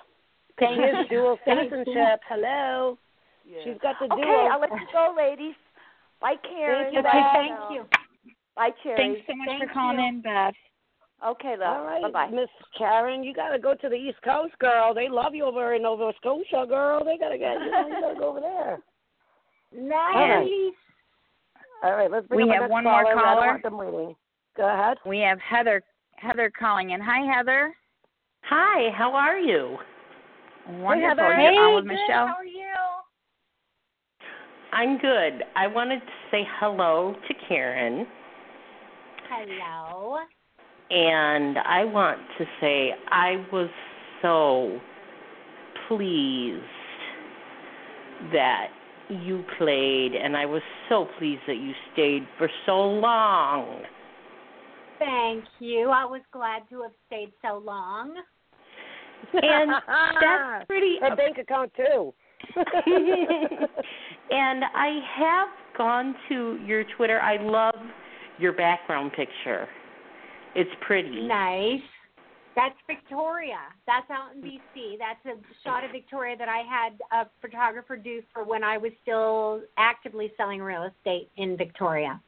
Because Thank she dual citizenship. Hello. She's got the Okay, dual. I'll let you go, ladies. Bye, Karen. Thank you, Bye, Okay, thank you. Bye, Cherry. Thanks so much Thank for calling you. in, Beth. Okay, love. All right, Bye-bye. Miss Karen, you gotta go to the East Coast, girl. They love you over in Nova Scotia, girl. They gotta get you. Know, you gotta go over there. Nice. All right, let's bring We up have our one next more caller. I don't caller. want them waiting. Go ahead. We have Heather Heather calling in. Hi, Heather. Hi, how are you? Wonderful. Heather. You're Hey, on with good. Michelle. How are you? I'm good. I wanted to say hello to Karen, Hello. and I want to say I was so pleased that you played, and I was so pleased that you stayed for so long. Thank you. I was glad to have stayed so long. And that's pretty A bank account too. and I have gone to your Twitter. I love your background picture. It's pretty. Nice. That's Victoria. That's out in BC. That's a shot of Victoria that I had a photographer do for when I was still actively selling real estate in Victoria.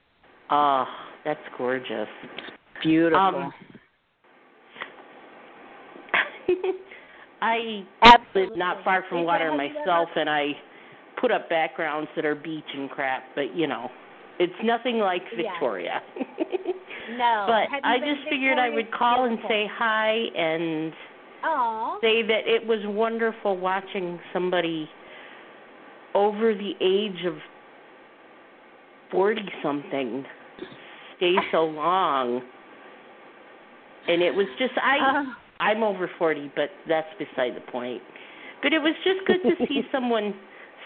Oh, that's gorgeous. Beautiful. Um, I Absolutely. live not far from water myself, and I put up backgrounds that are beach and crap, but you know, it's nothing like Yeah. Victoria. No. but I just figured I would Victoria's call and say hi and Oh. say that it was wonderful watching somebody over the age of 40 something stay so long. And it was just I Oh. I'm over 40, but that's beside the point. But it was just good to see someone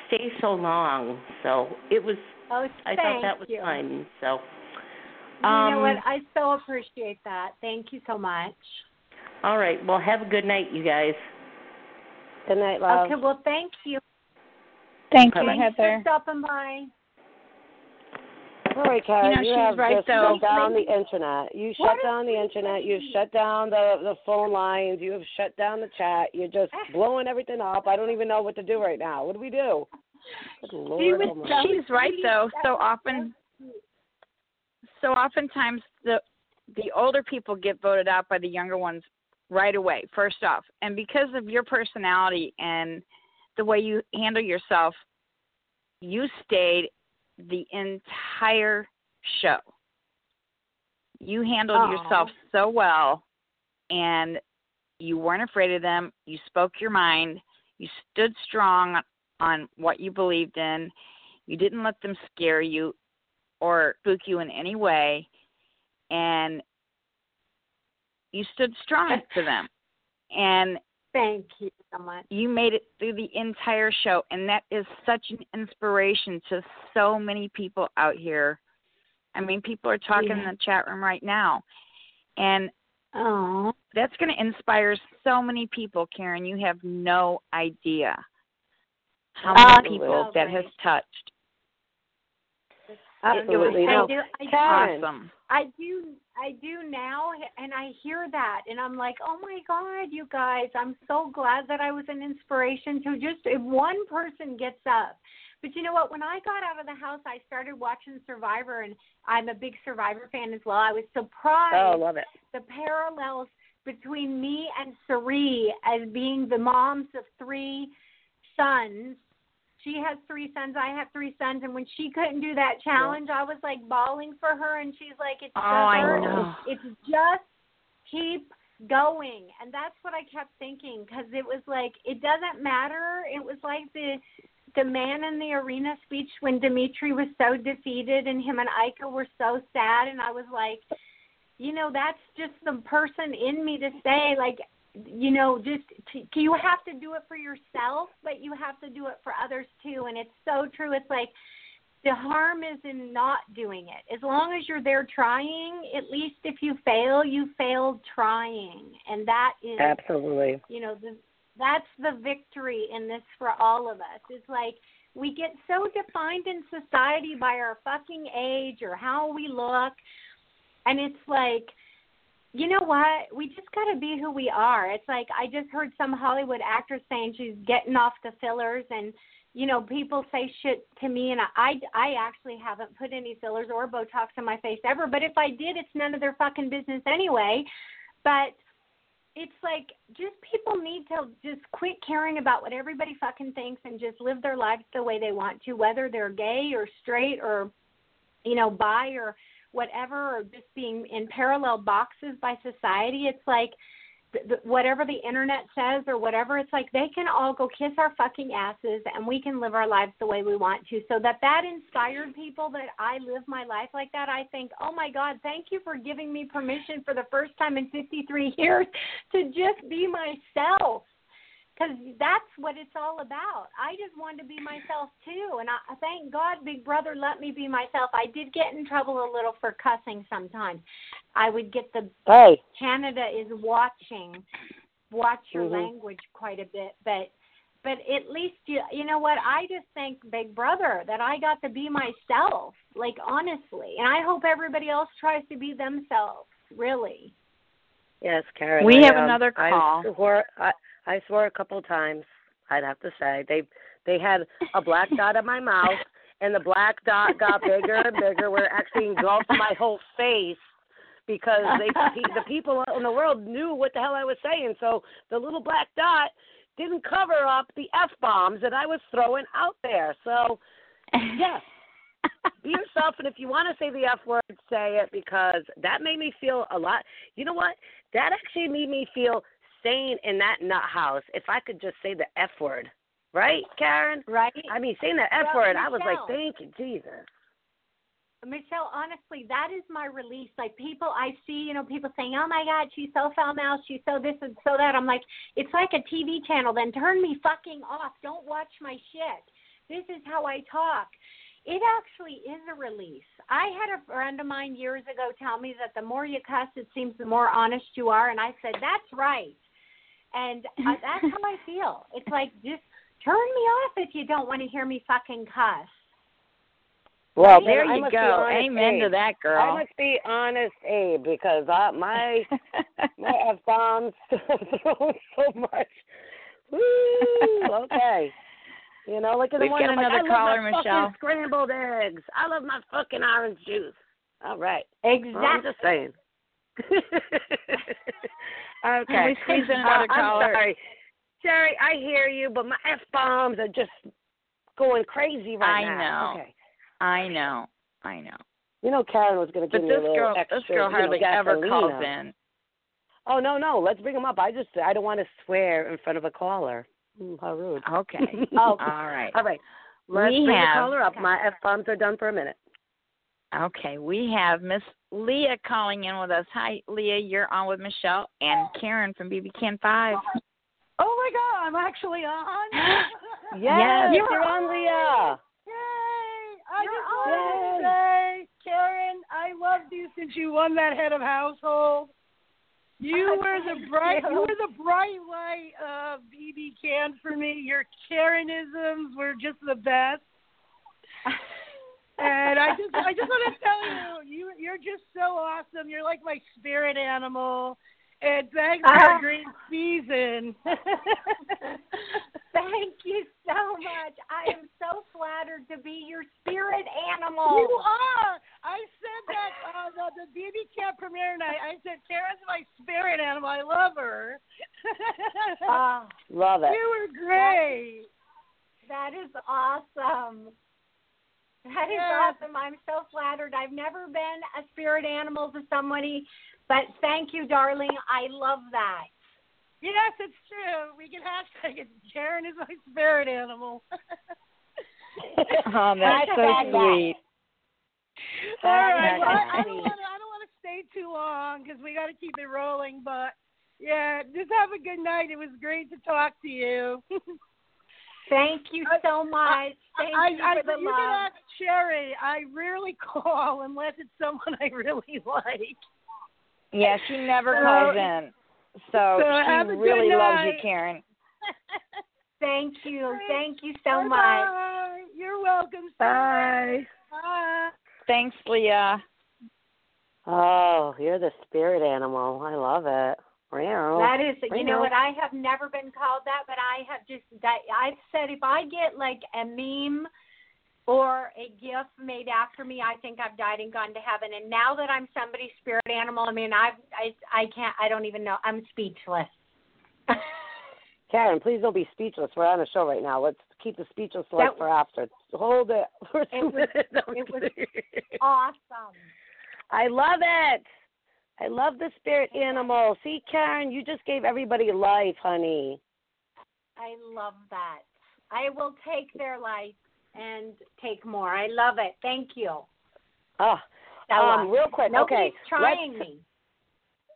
stay so long. So it was Oh, I thank thought that was you. fun. So You um know what? I so appreciate that. Thank you so much. all right, well have a good night you guys. Good night, love. Okay, well, thank you. Thank Bye-bye. you, Heather. for stopping by. All right, Karen. You know, she's have right, just though. shut down the internet. You shut is down the internet. You've shut down the the phone lines. You have shut down the chat. You're just ah. blowing everything up. I don't even know what to do right now. What do we do? She was oh Almighty. She's right though. So often so so oftentimes the the older people get voted out by the younger ones right away first off and because of your personality and the way you handle yourself you stayed the entire show. You handled Aw. yourself so well and you weren't afraid of them. You spoke your mind. You stood strong on what you believed in. You didn't let them scare you or spook you in any way and you stood strong to them. And Thank you so much. you made it through the entire show and that is such an inspiration to so many people out here i mean people are talking in the chat room right now and Oh, that's going to inspire so many people karen you have no idea how many people that has touched Absolutely. it was. I do, I do, awesome. I do I do now and I hear that and I'm like, "Oh my god, you guys, I'm so glad that I was an inspiration to just if one person gets up. But you know what, when I got out of the house, I started watching Survivor and I'm a big Survivor fan as well. I was surprised Oh, love it. the parallels between me and Cirie as being the moms of three sons. She has three sons, I have three sons, and when she couldn't do that challenge, I was like bawling for her, and she's like, "It's Oh, just- it's just keep going," and that's what I kept thinking because it was like it doesn't matter. It was like the the man in the arena speech when Dimitri was so defeated and him and Ika were so sad, and I was like, you know, that's just the person in me to say, like, you know, just to, you have to do it for yourself, but you have to do it for others too. And it's so true. It's like the harm is in not doing it. As long as you're there trying, at least if you fail, you failed trying, and that is Absolutely. you know the that's the victory in this for all of us it's like we get so defined in society by our fucking age or how we look and it's like you know what? We just got to be who we are. It's like i just heard some hollywood actress saying she's getting off the fillers and you know people say shit to me and i i actually haven't put any fillers or botox in my face ever but if i did it's none of their fucking business anyway. But it's like just people need to just quit caring about what everybody fucking thinks and just live their lives the way they want to, whether they're gay or straight or you know bi or whatever, or just being in parallel boxes by society. It's like whatever the internet says or whatever. It's like they can all go kiss our fucking asses and we can live our lives the way we want to. So that that inspired people that I live my life like that. I think, oh my God, thank you for giving me permission for the first time in 53 years to just be myself. Because that's what it's all about. I just wanted to be myself too, and I I thank God Big Brother let me be myself. I did get in trouble a little for cussing sometimes. I would get the Hey. Canada is watching watch your Mhm. language quite a bit, but but at least you you know what I just thank Big Brother that I got to be myself, like honestly, and I hope everybody else tries to be themselves. Really. Yes, Karen. We I, have um, another call. I swore, I, swore a couple of times. I'd have to say they they had a black dot on my mouth, and the black dot got bigger and bigger. Where it actually engulfed my whole face because they the people in the world knew what the hell I was saying. So the little black dot didn't cover up the f bombs that I was throwing out there. So yes, be yourself, and if you want to say the F word, say it because that made me feel a lot. You know what? That actually made me feel sane in that nut house. If I could just say the F word, right, Karen? Right. I mean, saying the F Well, word, I was like, thank you, Jesus. Michelle, honestly, that is my release. Like people, I see, you know, people saying, "Oh my God, she's so foul mouthed, she's so this and so that." I'm like, it's like a TV channel. Then turn me fucking off. Don't watch my shit. This is how I talk. It actually is a release. I had a friend of mine years ago tell me that the more you cuss, it seems the more honest you are, and I said, that's right. And uh, that's how I feel. It's like just turn me off if you don't want to hear me fucking cuss. Well, there then I you go. Amen Abe. to that, girl. I must be honest, Abe, because uh, my my f bombs thrown so much. Woo! Okay. You know, like in the We've morning, got I'm like, another I love caller, my Michelle. fucking scrambled eggs. I love my fucking orange juice. All right. Exactly. Well, I'm just saying. Okay. We squeeze in another Uh, I'm sorry. Jerry, I hear you, but my F bombs are just going crazy right I now. I know. Okay. I know. I know. You know Karen was going to But give me this a little girl, extra, this girl you know, hardly ever calls in. Oh no, no, let's bring him up. I just I don't want to swear in front of a caller. Mm, how rude. Okay. oh, All right. all right. Let's We bring have- the caller up. My f bombs are done for a minute. Okay, we have Miss Leah calling in with us. Hi, Leah. You're on with Michelle and Karen from BB Can Five. Oh my God, I'm actually on. Yes, Yes. you're on, Leah. Yay! I You're just wanted on. to say, Karen, I loved you since you won that head of household. You were the bright, you were the bright light of BB Can for me. Your Karenisms were just the best. And I just I just want to tell you, you you're just so awesome. You're like my spirit animal. And thanks for Ah. a great season. Thank you so much. I am so flattered to be your spirit animal. You are. I said that uh, the, the BB Camp premiere night. I said Karen's my spirit animal. I love her. Ah, Love it. you were great. that is awesome. That is Yeah. awesome. I'm so flattered. I've never been a spirit animal to somebody, but thank you, darling. I love that. Yes, it's true. We can hashtag it. Karen is my spirit animal. Oh, that's so sweet. All right. Well, I, I don't want to. I don't want to stay too long because we got to keep it rolling. But yeah, just have a good night. It was great to talk to you. Thank you so much. Thank I, you I, for the you love. can ask Sherry. I rarely call unless it's someone I really like. Yeah, she never So- calls in. So, so have a she good really loves you. Karen. Thank you. Thank you so much. Bye. You're welcome. Bye. Bye. Thanks, Leah. Oh, you're the spirit animal. I love it. Meow. That is, you know Meow. what? I have never been called that, but I have just. that- I've said if I get like a meme or a GIF made after me, I think I've died and gone to heaven. And now that I'm somebody's spirit animal, I mean, I've, I, I can't. I don't even know. I'm speechless. Karen, please don't be speechless. We're on a show right now. Let's keep the speechless That- for after. Hold it for It was- it was awesome. I love it. I love the spirit animal. See, Karen, you just gave everybody life, honey. I love that. I will take their life and take more. I love it. Thank you. Oh, Stella. um, real quick. Nobody's okay, trying let's- me.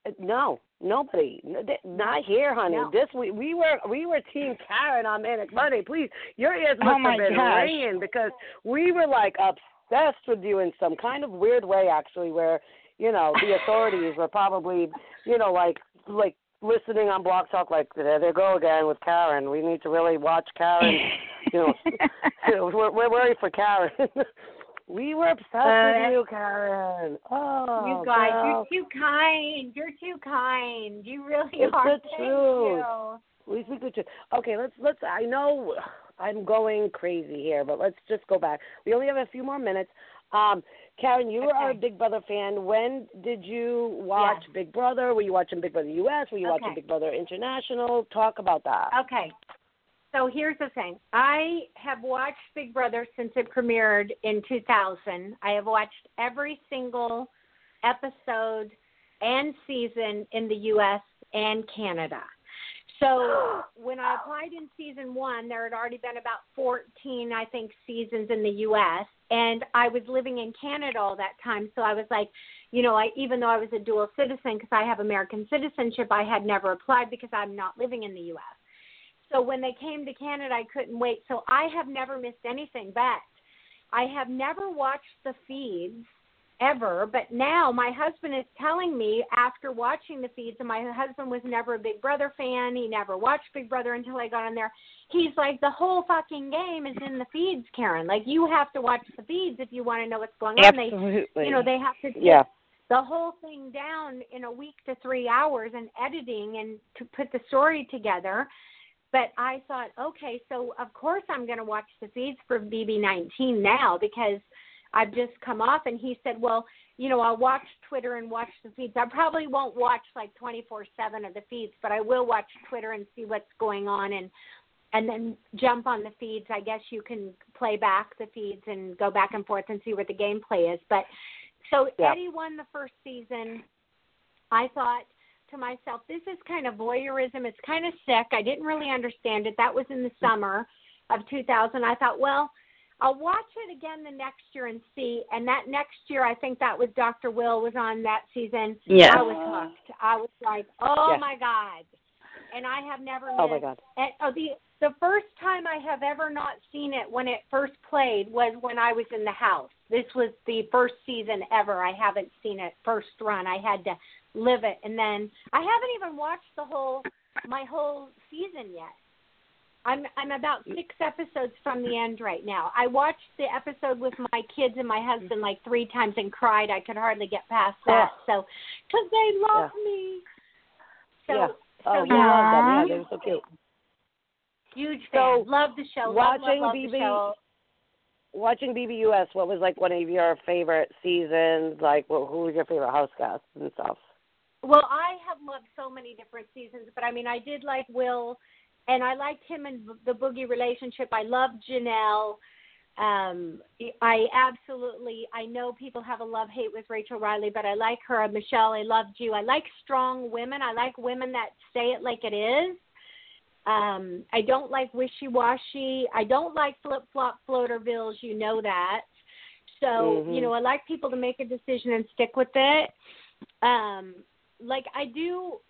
Uh, No, nobody. Not here, honey. No. This we we were we were Team Karen on Manic Monday. Please, your ears must Oh, my have been gosh. ringing because we were like obsessed with you in some kind of weird way, actually, where you know the authorities were probably you know like like listening on BlogTalk, like there they go again with Karen. We need to really watch Karen. you know, you know, we're we're worried for Karen. we were obsessed Uh, with you, Karen. Oh, you guys, girl. you're too kind. You're too kind. You really It's are. the Thank truth. you. We speak the truth. Okay, let's let's. I know I'm going crazy here, but let's just go back. We only have a few more minutes. Um, Karen, you are a Big Brother fan. When did you watch Big Brother? Were you watching Big Brother US? Were you watching Big Brother International? Talk about that. Okay. So here's the thing. I have watched Big Brother since it premiered in 2000. I have watched every single episode and season in the US and Canada. So when I applied in season one, there had already been about 14, I think, seasons in the U.S. And I was living in Canada all that time. So I was like, you know, I even though I was a dual citizen because I have American citizenship, I had never applied because I'm not living in the U.S. So when they came to Canada, I couldn't wait. So I have never missed anything. But I have never watched the feeds ever. But now my husband is telling me after watching the feeds, and my husband was never a Big Brother fan. He never watched Big Brother until I got on there. He's like, the whole fucking game is in the feeds, Karen. Like you have to watch the feeds if you want to know what's going on. They, Absolutely. you know, they have to Yeah. the whole thing down in a week to three hours and editing and to put the story together. But I thought, okay, so of course I'm going to watch the feeds for BB19 now because I've just come off. And he said, well, you know, I'll watch Twitter and watch the feeds. I probably won't watch like 24 7 of the feeds, but I will watch Twitter and see what's going on and and then jump on the feeds. I guess you can play back the feeds and go back and forth and see what the gameplay is. But so Yeah. Eddie won the first season. I thought to myself, this is kind of voyeurism. It's kind of sick. I didn't really understand it. That was in the mm. summer of 2000. I thought, well, I'll watch it again the next year and see. And that next year, I think that was Dr. Will was on that season. Yeah. I was hooked. I was like, oh Yes. my god. And I have never Oh my God. and, oh, the the first time I have ever not seen it when it first played was when I was in the house. This was the first season ever. I haven't seen it first run. I had to live it, and then I haven't even watched the whole my whole season yet. I'm I'm about six episodes from the end right now. I watched the episode with my kids and my husband like three times and cried. I could hardly get past that. So, because they love me. So, yeah. Oh, we yeah, love them. Yeah, they were so cute. huge So, fan. love the show. Watching love, love BB. Watching BBUS, what was like one of your favorite seasons? Like, wh- who was your favorite house guest and stuff? Well, I have loved so many different seasons, but I mean, I did like Will, and I liked him in the Boogie relationship. I loved Janelle. Um, I absolutely, I know people have a love hate with Rachel Reilly, but I like her. Michelle, I loved you. I like strong women. I like women that say it like it is. Um, I don't like wishy washy. I don't like flip flop floatervilles. You know that. So Mhm. you know, I like people to make a decision and stick with it. Um, like I do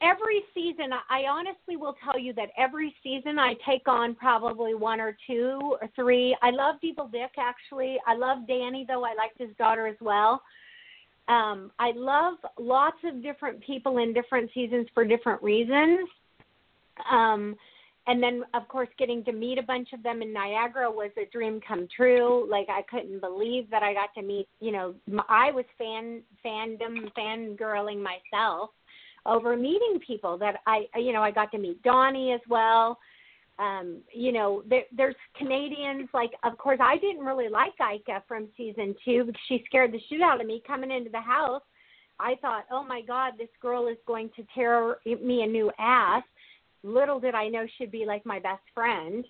every season. I honestly will tell you that every season I take on probably one or two or three. I love Evil Dick actually. I love Danny though. I liked his daughter as well. Um, I love lots of different people in different seasons for different reasons. Um, and then of course getting to meet a bunch of them in Niagara was a dream come true. Like I couldn't believe that I got to meet, you know, I was fan fandom fangirling myself over meeting people that I you know, I got to meet Donnie as well. Um, you know, there, there's Canadians like of course I didn't really like Ika from season 2 because she scared the shit out of me coming into the house. I thought, "Oh my god, this girl is going to tear me a new ass." little did I know she'd be like my best friend.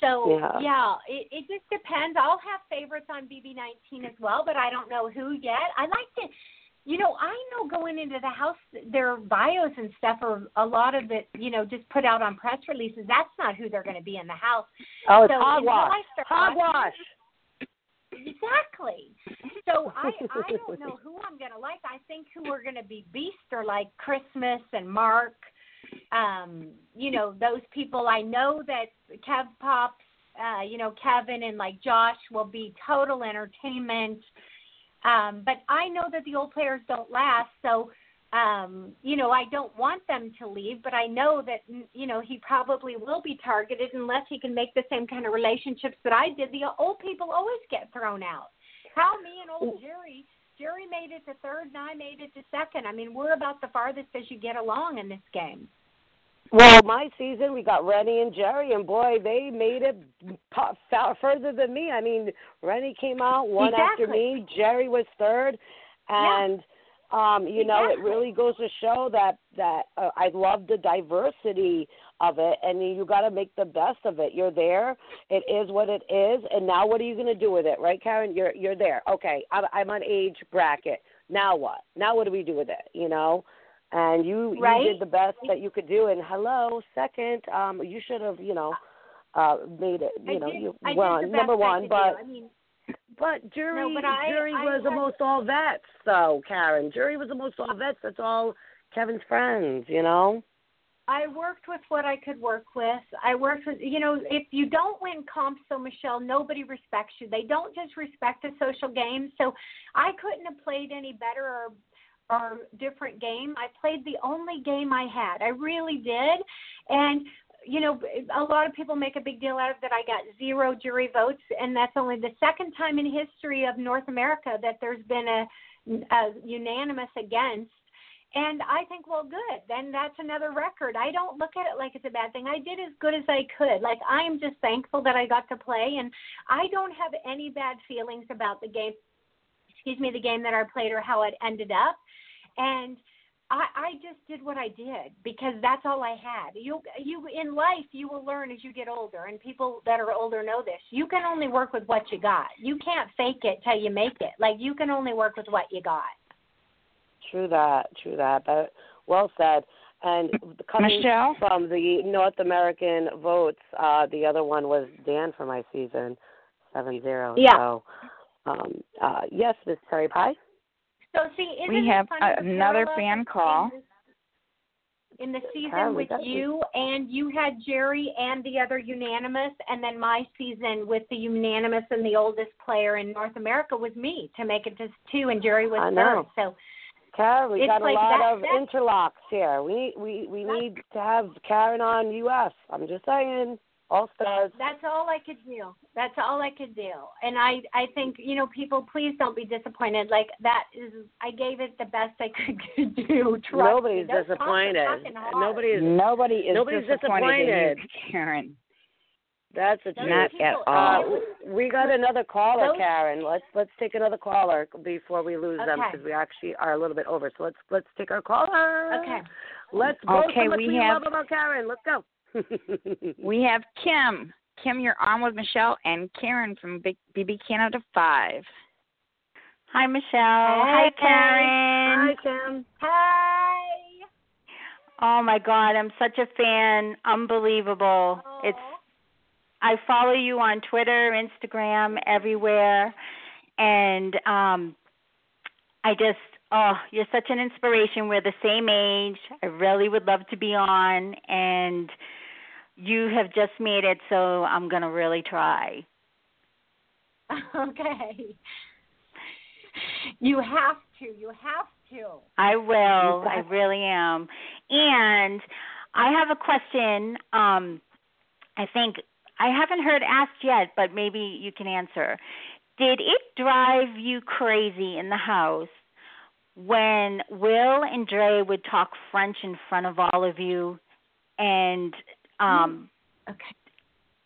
So Yeah. it, it just depends. I'll have favorites on BB19 as well, but I don't know who yet. I like to, you know, I know going into the house, their bios and stuff are a lot of it, you know, just put out on press releases. That's not who they're going to be in the house. Oh, it's so hogwash. Hogwash. Exactly. So I I don't know who I'm gonna like. I think who are gonna be beast are like Christmas and Mark. Um, you know, those people I know that Kev Pops, uh, you know, Kevin and like Josh will be total entertainment. Um, but I know that the old players don't last, so um, you know, I don't want them to leave, but I know that you know he probably will be targeted unless he can make the same kind of relationships that I did. The old people always get thrown out. How me and old Jerry, Jerry made it to third, and I made it to second. I mean, we're about the farthest as you get along in this game. Well, my season we got Renny and Jerry, and boy, they made it far further than me. I mean, Renny came out one after me. Jerry was third, and um, you know, it really goes to show that that uh, I love the diversity of it, and you got to make the best of it. You're there. It is what it is, and now what are you going to do with it, right, Karen? You're you're there. Okay, I'm, I'm on age bracket. Now what? Now what do we do with it? You know. And you Right. you did the best that you could do. And hello, second, um, you should have, you know, uh, made it. You I know, did, you I won number one, but. I mean, but jury No, but I- jury was almost all vets, though, Karen. Jury was almost all vets. That's all Kevin's friends, you know. I worked with what I could work with. I worked with, you know, if you don't win comps, so Michelle, nobody respects you. They don't just respect the social game. So I couldn't have played any better or or different game. I played the only game I had. I really did. And you know, a lot of people make a big deal out of that I got zero jury votes, and that's only the second time in history of North America that there's been a, a unanimous against. And I think, well, good. Then that's another record. I don't look at it like it's a bad thing. I did as good as I could. Like I am just thankful that I got to play, and I don't have any bad feelings about the game. Excuse me, the game that I played or how it ended up. And I, I just did what I did because that's all I had. You, you in life, you will learn as you get older, and people that are older know this. You can only work with what you got. You can't fake it till you make it. Like you can only work with what you got. True that, true that. But well said. And coming Michelle? from the North American votes, uh, the other one was Dan for my season, seven zero. Yeah. So, um, uh, yes, Miss Terry Pie. So see, isn't We have another fan call. In the season we with you, and you had Jerry and the other unanimous, and then my season with the unanimous and the oldest player in North America was me to make it to two, and Jerry was I know. third. So Karen, we It's got a lot that- of interlocks here. We we we need to have Karen on US. I'm just saying, all stars. That's all I could do. That's all I could do. And I I think, you know, people please don't be disappointed. Like that is I gave it the best I could do. Trust Nobody's me. Those talks are disappointed. Nobody is. Nobody is Nobody's disappointed, disappointed. you, Karen. That's a Those. Not people- at Uh, all. we got another caller, Those- Karen. Let's let's take another caller before we lose them because we actually are a little bit over. So let's let's take our caller. Okay. Let's go. Okay, so much we we have- love about Karen. Let's go. We have Kim. Kim, you're on with Michelle and Karen from Big BB Canada 5. Hi, Michelle. Hi, Karen. Hi, Kim. Hi. Oh my God, I'm such a fan. Unbelievable. It's I follow you on Twitter, Instagram, everywhere, and um, I just oh, you're such an inspiration. We're the same age. I really would love to be on, and you have just made it. So I'm gonna really try. Okay. You have to. You have to. I will. I really am. And I have a question. Um, I think I haven't heard asked yet, but maybe you can answer. Did it drive you crazy in the house when Will and Dre would talk French in front of all of you, and um, Okay.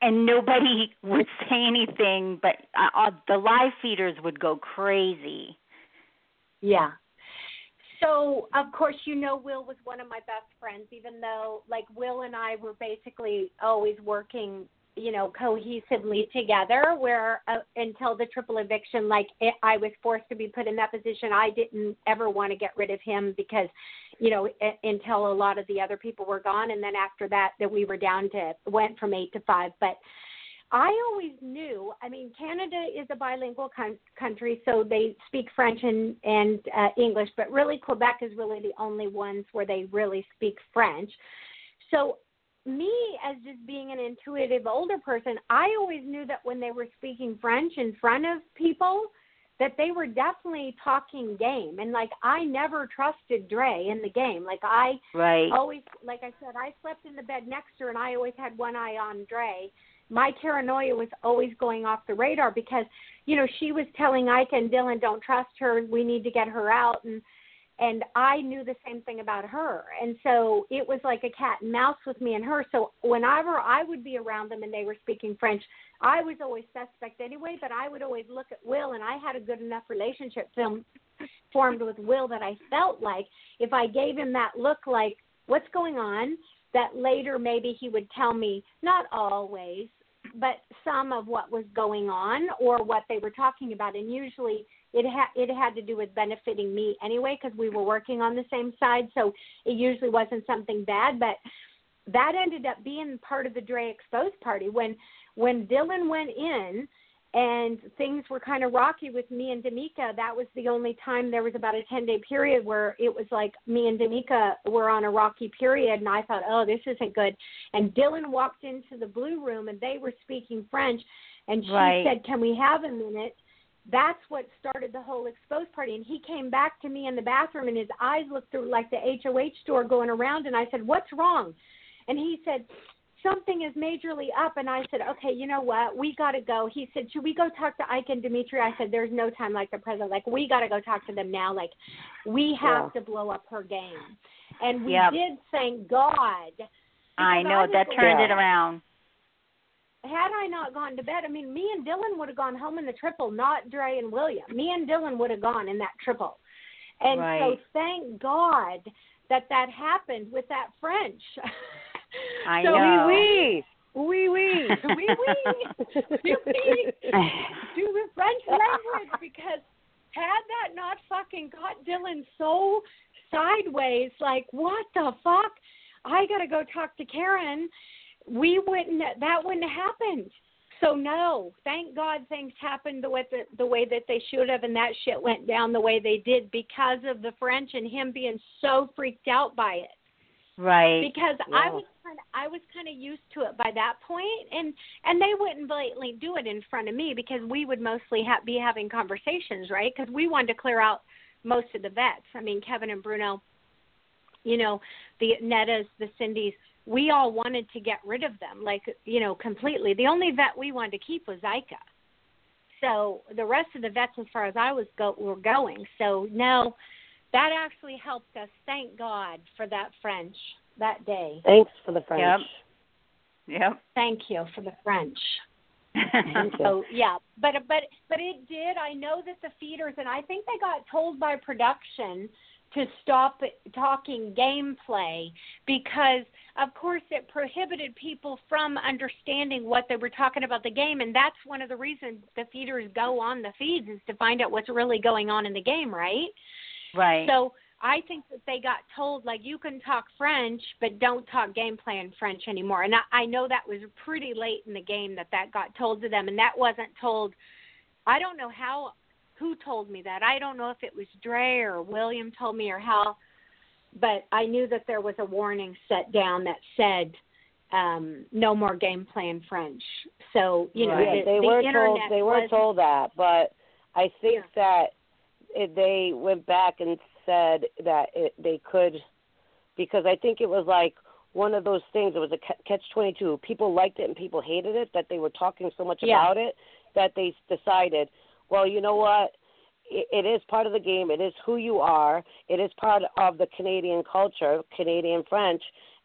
and nobody would say anything, but uh, uh, the live feeders would go crazy. Yeah. So, of course, you know, Will was one of my best friends, even though, like, Will and I were basically always working, you know, cohesively together. Where uh, until the triple eviction, like, it, I was forced to be put in that position. I didn't ever want to get rid of him because, you know, i until a lot of the other people were gone, and then after that, that we were down to went from eight to five. But I always knew. I mean, Canada is a bilingual con- country, so they speak French and and uh, English, but really Quebec is really the only ones where they really speak French. So, me as just being an intuitive older person, I always knew that when they were speaking French in front of people, that they were definitely talking game. And like I never trusted Dre in the game. Like I Right. always like I said, I slept in the bed next to her and I always had one eye on Dre. My paranoia was always going off the radar because, you know, she was telling Ika and Dillon, Don't trust her, we need to get her out and and I knew the same thing about her. And so it was like a cat and mouse with me and her. So whenever I would be around them and they were speaking French, I was always suspect anyway, but I would always look at Will and I had a good enough relationship film formed with Will that I felt like if I gave him that look like what's going on, that later maybe he would tell me, not always, but some of what was going on or what they were talking about. And usually it had it had to do with benefiting me anyway because we were working on the same side. So it usually wasn't something bad, but that ended up being part of the Dre exposed party when when Dillon went in and things were kind of rocky with me and D'Amica. That was the only time there was about a 10 day period where it was like me and D'Amica were on a rocky period. And I thought, oh, this isn't good. And Dillon walked into the blue room and they were speaking French. And she Right. said, can we have a minute? That's what started the whole exposed party. And he came back to me in the bathroom and his eyes looked through like the HOH store going around. And I said, what's wrong? And he said, something is majorly up and I said, Okay, you know what? We gotta go. He said, Should we go talk to Ika and Demetres? I said, There's no time like the present. Like we gotta go talk to them now. Like we have Yeah. to blow up her game. And we Yep. did thank God. I know was that turned it around. Had I not gone to bed, I mean me and Dillon would have gone home in the triple, not Dre and William. Me and Dillon would have gone in that triple. And so thank God that that happened with that French. I so know. Wee wee. Wee wee. Wee wee. do the French language because had that not fucking got Dillon so sideways, like what the fuck? I gotta go talk to Karen. We wouldn't. That wouldn't have happened. So no, thank God things happened the way the, the way that they should have, and that shit went down the way they did because of the French and him being so freaked out by it Right. because I was kind of I was kind of used to it by that point, and and they wouldn't blatantly do it in front of me because we would mostly ha- be having conversations, right? Because we wanted to clear out most of the vets. I mean, Kevin and Bruno, you know, the Nedas, the Cindy's, we all wanted to get rid of them, like, you know, completely. The only vet we wanted to keep was Ika. So the rest of the vets, as far as I was go, were going. So no, that actually helped us. Thank God for that French that day. Thanks for the French. Yep. Yep. Thank you for the French. Thank you. So yeah, but but but it did. I know that the feeders, and I think they got told by production to stop talking gameplay because, of course, it prohibited people from understanding what they were talking about the game, and that's one of the reasons the feeders go on the feeds is to find out what's really going on in the game, right? Right. So I think that they got told like you can talk French, but don't talk gameplay in French anymore. And I, I know that was pretty late in the game that that got told to them, and that wasn't told. I don't know how who told me that. I don't know if it was Dre or William told me or how, but I knew that there was a warning set down that said um no more gameplay in French. So you know Yeah, the, they the were told they were told that, but I think that it, they went back and said that it, they could because I think it was like one of those things. It was a ca- catch twenty two. People liked it and people hated it. That they were talking so much Yeah. about it that they decided, well, you know what? It, is part of the game. It is who you are. It is part of the Canadian culture, Canadian French,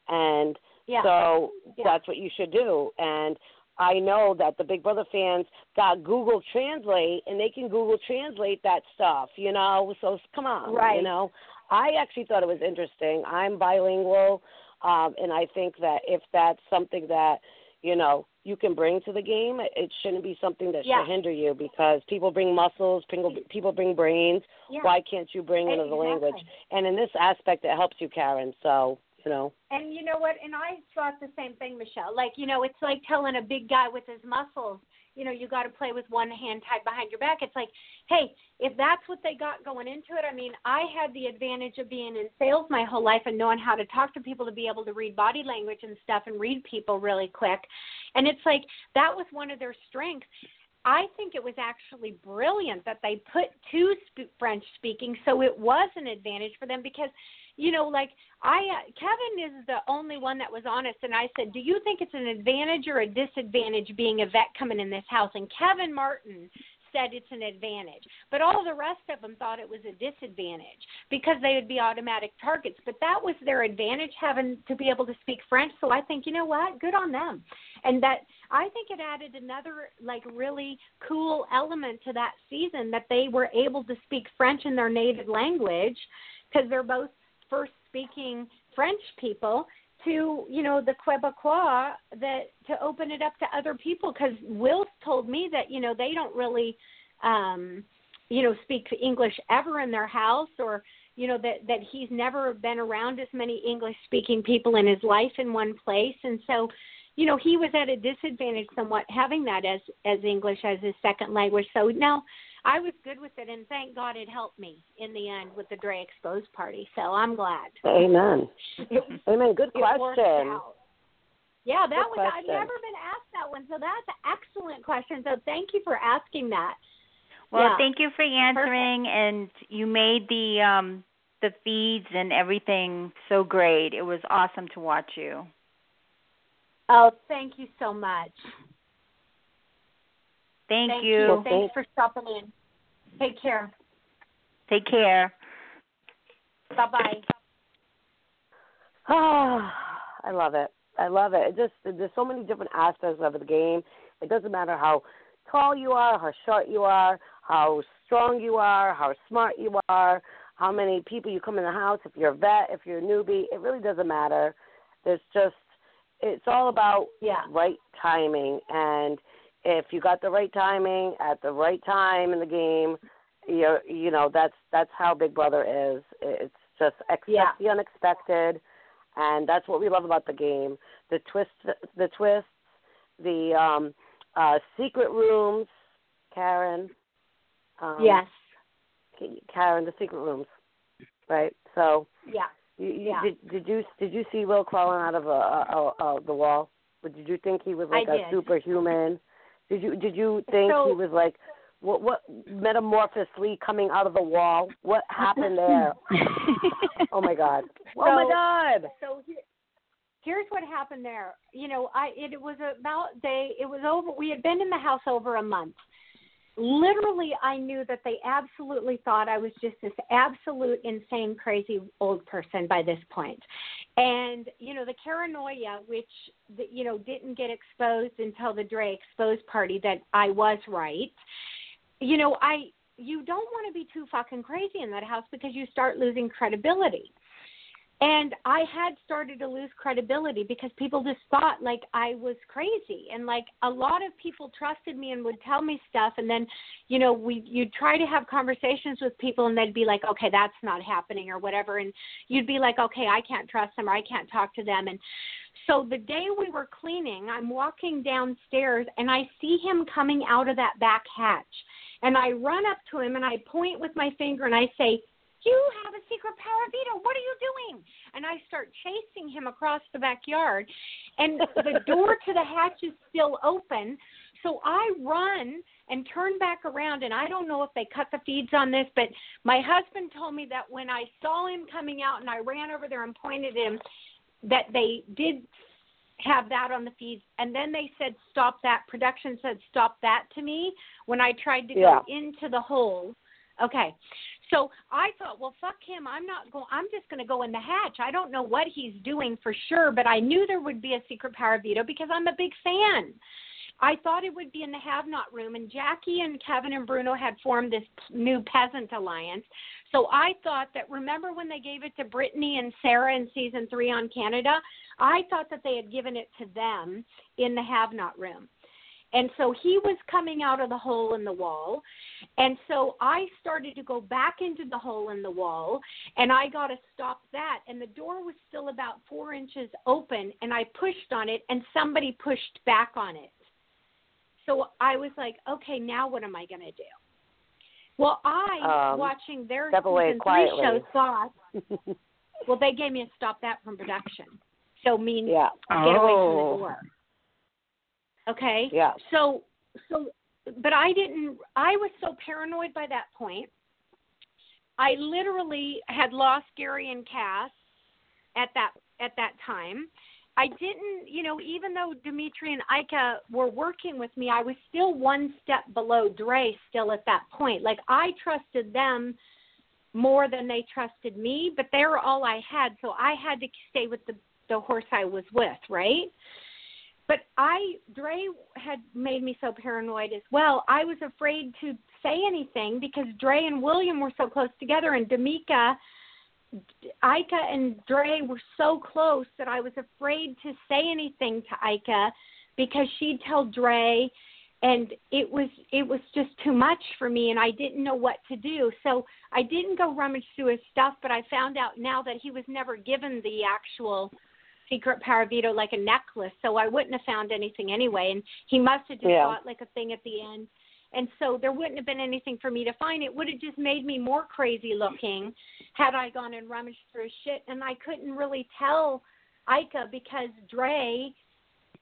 and Yeah. so Yeah. that's what you should do. And I know that the Big Brother fans got Google Translate and they can Google Translate that stuff, you know. So come on, Right. you know. I actually thought it was interesting. I'm bilingual, um, and I think that if that's something that you know you can bring to the game, it shouldn't be something that Yeah. should hinder you because people bring muscles, people people bring brains. Yeah. Why can't you bring another language? And in this aspect, it helps you, Karen. So you know. And you know what? And I thought the same thing, Michelle. Like, you know, it's like telling a big guy with his muscles, you know, you got to play with one hand tied behind your back. It's like, hey, if that's what they got going into it, I mean, I had the advantage of being in sales my whole life and knowing how to talk to people to be able to read body language and stuff and read people really quick. And it's like that was one of their strengths. I think it was actually brilliant that they put two sp- French speaking, so it was an advantage for them because, you know, like I, uh, Kevin is the only one that was honest, and I said, "Do you think it's an advantage or a disadvantage being a vet coming in this house?" And Kevin Martin said it's an advantage, but all the rest of them thought it was a disadvantage because they would be automatic targets. But that was their advantage, having to be able to speak French. So I think, you know what, good on them, and that I think it added another like really cool element to that season that they were able to speak French in their native language because they're both first speaking French people to you know the Quebecois that to open it up to other people because Will told me that you know they don't really um you know speak English ever in their house or you know that that he's never been around as many English speaking people in his life in one place. And so you know he was at a disadvantage somewhat having that as as English as his second language. So no I was good with it and thank God it helped me in the end with the Dre Exposed party so I'm glad Amen. Amen. Good question. Yeah, that Good was I've never been asked that one, so that's an excellent question. So thank you for asking that. Well, Yeah. thank you for answering, and you made the um the feeds and everything so great. It was awesome to watch you. Oh, thank you so much. Thank, Thank you. Well, Thanks for stopping in. Take care. Take care. Bye bye. Ah, I love it. I love it. It just there's so many different aspects of the game. It doesn't matter how tall you are, how short you are, how strong you are, how smart you are, how many people you come in the house, if you're a vet, if you're a newbie, it really doesn't matter. There's just it's all about Yeah. right timing and if you got the right timing at the right time in the game, you you know that's that's how Big Brother is. It's just accept Yeah. the unexpected, and that's what we love about the game. The twist, the twists, the um, uh, secret rooms. Karen. Um, yes. Karen, the secret rooms. Right. So Yeah. you, you, Yeah. did did you did you see Will crawling out of a, a, a, a the wall? Did you think he was like a did. superhuman? Did you did you think So- he was like What what metamorphosis coming out of the wall? What happened there? oh my god. Oh my god. So here, here's what happened there. You know, I it was about they it was over. We had been in the house over a month. Literally, I knew that they absolutely thought I was just this absolute insane, crazy old person by this point. And you know, the paranoia, which you know didn't get exposed until the Dre exposed party, that I was right. You know, I you don't want to be too fucking crazy in that house because you start losing credibility. And I had started to lose credibility because people just thought like I was crazy. And like a lot of people trusted me and would tell me stuff and then, you know, we you'd try to have conversations with people and they'd be like, Okay, that's not happening or whatever and you'd be like, Okay, I can't trust them or I can't talk to them and so the day we were cleaning, I'm walking downstairs and I see him coming out of that back hatch. And I run up to him and I point with my finger and I say, you have a secret power veto. What are you doing? And I start chasing him across the backyard, and the door to the hatch is still open. So I run and turn back around, and I don't know if they cut the feeds on this, but my husband told me that when I saw him coming out and I ran over there and pointed him, that they did have that on the feeds, and then they said stop that. Production said stop that to me when I tried to Yeah. go into the hole. Okay. So I thought, well, fuck him. I'm not going. I'm just going to go in the hatch. I don't know what he's doing for sure, but I knew there would be a secret power veto because I'm a big fan. I thought it would be in the have not room, and Jackie and Kevin and Bruno had formed this new peasant alliance. So I thought that remember when they gave it to Brittnee and Sarah in season three on Canada? I thought that they had given it to them in the have not room. And so he was coming out of the hole in the wall. And so I started to go back into the hole in the wall and I got to stop that. And the door was still about four inches open and I pushed on it and somebody pushed back on it. So I was like, okay, now what am I going to do? Well, I, Um, watching their season three show, thought, well, they gave me a stop that from production. So mean Yeah. get away from Oh. the door. Okay. Yeah. So so but I didn't I was so paranoid by that point. I literally had lost Gary and Cass at that at that time. I didn't, you know, even though Demetres and Ika were working with me, I was still one step below Dre still at that point. Like I trusted them more than they trusted me, but they were all I had, so I had to stay with the the horse I was with, right? But I, Dre had made me so paranoid as well. I was afraid to say anything because Dre and William were so close together, and D'Amica, Ika and Dre were so close that I was afraid to say anything to Ika because she'd tell Dre, and it was it was just too much for me, and I didn't know what to do. So I didn't go rummage through his stuff, but I found out now that he was never given the actual secret power veto like a necklace, so I wouldn't have found anything anyway. And he must have just Yeah. bought like a thing at the end. And so there wouldn't have been anything for me to find. It would have just made me more crazy looking had I gone and rummaged through shit. And I couldn't really tell Ika because Dre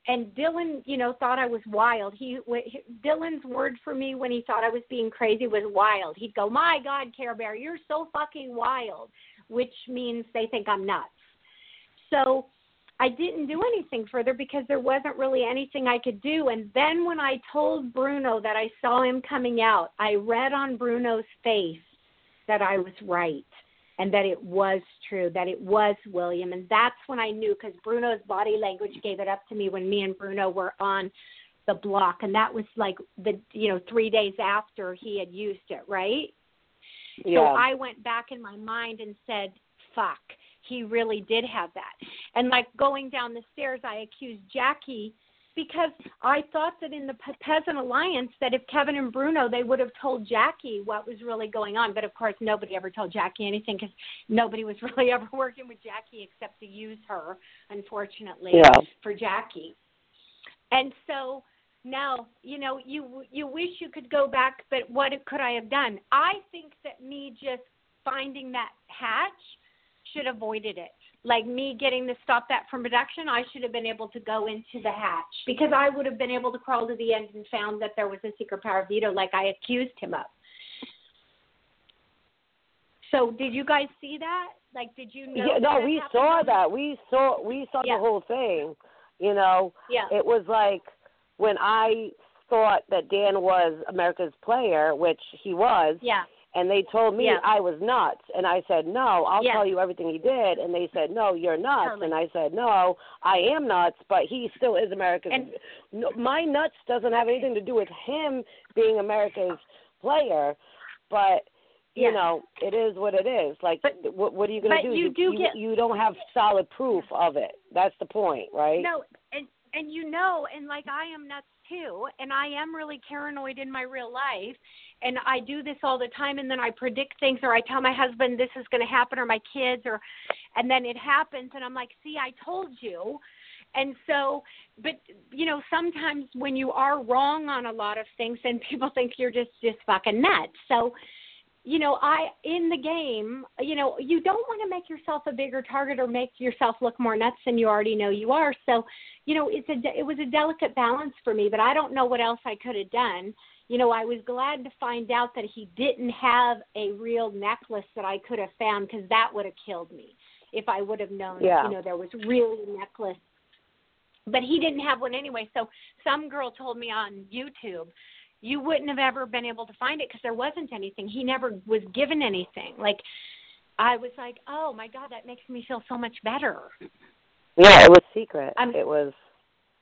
and Dillon, you know, thought I was wild. He wh- Dillon's word for me when he thought I was being crazy was wild. He'd go, "My God, Care Bear, you're so fucking wild," which means they think I'm nuts. So I didn't do anything further because there wasn't really anything I could do. And then when I told Bruno that I saw him coming out, I read on Bruno's face that I was right and that it was true, that it was William. And that's when I knew because Bruno's body language gave it up to me when me and Bruno were on the block. And that was like the, you know, three days after he had used it, right? Yeah. So I went back in my mind and said, fuck, he really did have that. And like going down the stairs, I accused Jackie because I thought that in the Peasant Alliance that if Kevin and Bruno, they would have told Jackie what was really going on. But of course, nobody ever told Jackie anything because nobody was really ever working with Jackie except to use her, unfortunately, Yeah. for Jackie. And so now, you know, you you wish you could go back, but what could I have done? I think that me just finding that hatch should have avoided it like me getting to stop that from production, I should have been able to go into the hatch because I would have been able to crawl to the end and found that there was a secret power veto like I accused him of. So did you guys see that? Like, did you know? Yeah, no, we happened? saw that. We saw we saw Yeah. the whole thing. You know, Yeah. it was like when I thought that Dan was America's player, which he was, Yeah. And they told me Yeah. I was nuts, and I said no, I'll Yeah. tell you everything he did, and they said no, you're nuts, Totally. and I said no, I am nuts, but he still is America's. And- no, my nuts doesn't have anything to do with him being America's player, but you Yeah. know it is what it is. Like, what, what are you going to do? you do you, get- you don't have solid proof of it. That's the point, right? No, and and you know, and like I am nuts too, and I am really paranoid in my real life, and I do this all the time, and then I predict things, or I tell my husband this is going to happen, or my kids, or, and then it happens, and I'm like, see, I told you. And so, but you know, sometimes when you are wrong on a lot of things, then people think you're just just fucking nuts. So, you know, I in the game, you know, you don't want to make yourself a bigger target or make yourself look more nuts than you already know you are. So, you know, it's a it was a delicate balance for me, but I don't know what else I could have done. You know, I was glad to find out that he didn't have a real necklace that I could have found because that would have killed me if I would have known. Yeah. You know, there was really a necklace but he didn't have one anyway. So some girl told me on YouTube, you wouldn't have ever been able to find it because there wasn't anything. He never was given anything. Like I was like, oh my god, that makes me feel so much better. Yeah, it was secret. I'm- it was.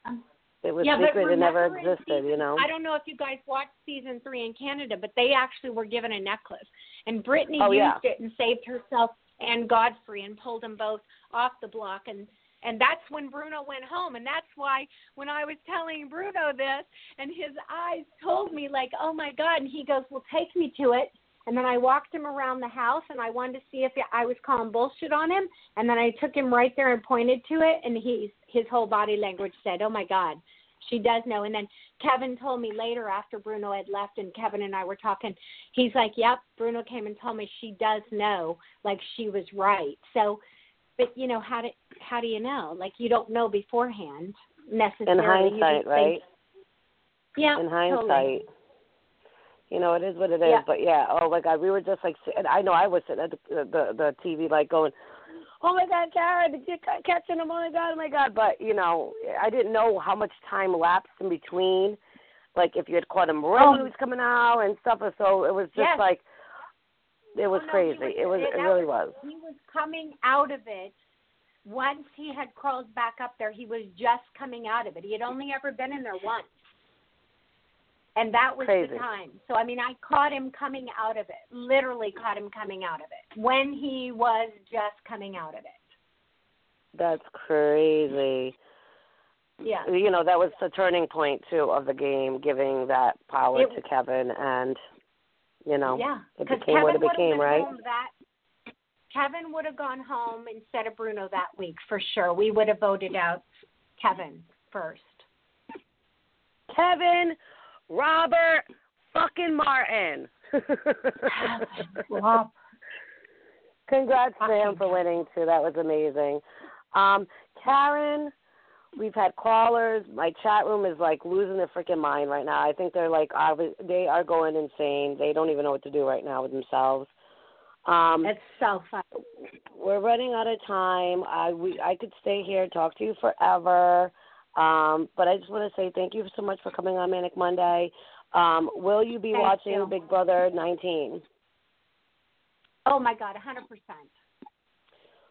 Um, It was yeah, secret. It never existed. season- you know. I don't know if you guys watched season three in Canada, but they actually were given a necklace, and Brittnee Oh, used yeah. it and saved herself and Godfrey and pulled them both off the block and. And that's when Bruno went home, and that's why when I was telling Bruno this, and his eyes told me like, "Oh my God!" and he goes, "Well, take me to it." And then I walked him around the house, and I wanted to see if I was calling bullshit on him. And then I took him right there and pointed to it, and he his whole body language said, "Oh my God, she does know." And then Kevin told me later after Bruno had left, and Kevin and I were talking. He's like, "Yep." Bruno came and told me she does know, like she was right. So, but you know how do how do you know? Like you don't know beforehand In necessarily. You hindsight, right? Think, yeah. In totally. hindsight. You know, it is what it is. Yeah. But yeah, oh my God, we were just like, and I know I was sitting at the the, the TV like going, oh my God, Karen, did you ca- catch him? Oh my God, oh my God. But you know, I didn't know how much time lapsed in between. Like if you had caught him right when he was coming out and stuff, so it was just Yes. like, it was Oh, no, crazy. he it was, it really was. He was coming out of it. Once he had crawled back up there, he was just coming out of it. He had only ever been in there once. And that was Crazy. the time. So I mean I caught him coming out of it. Literally caught him coming out of it. When he was just coming out of it. That's crazy. Yeah. You know, that was the turning point too of the game, giving that power It- to Kevin, and you know, yeah. it became Kevin what it would have became, right? That Kevin would have gone home instead of Bruno that week for sure. We would have voted out Kevin first. Kevin, Robert, fucking Martin. Congrats to him for winning too. That was amazing. Um, Karen, we've had callers. My chat room is like losing their freaking mind right now. I think they're like they are going insane. They don't even know what to do right now with themselves. Um, It's so fun. we're running out of time. I we I could stay here and talk to you forever. Um, but I just want to say thank you so much for coming on Manic Monday. Um, will you be Thank watching you. Big Brother 19? Oh my God, a hundred percent.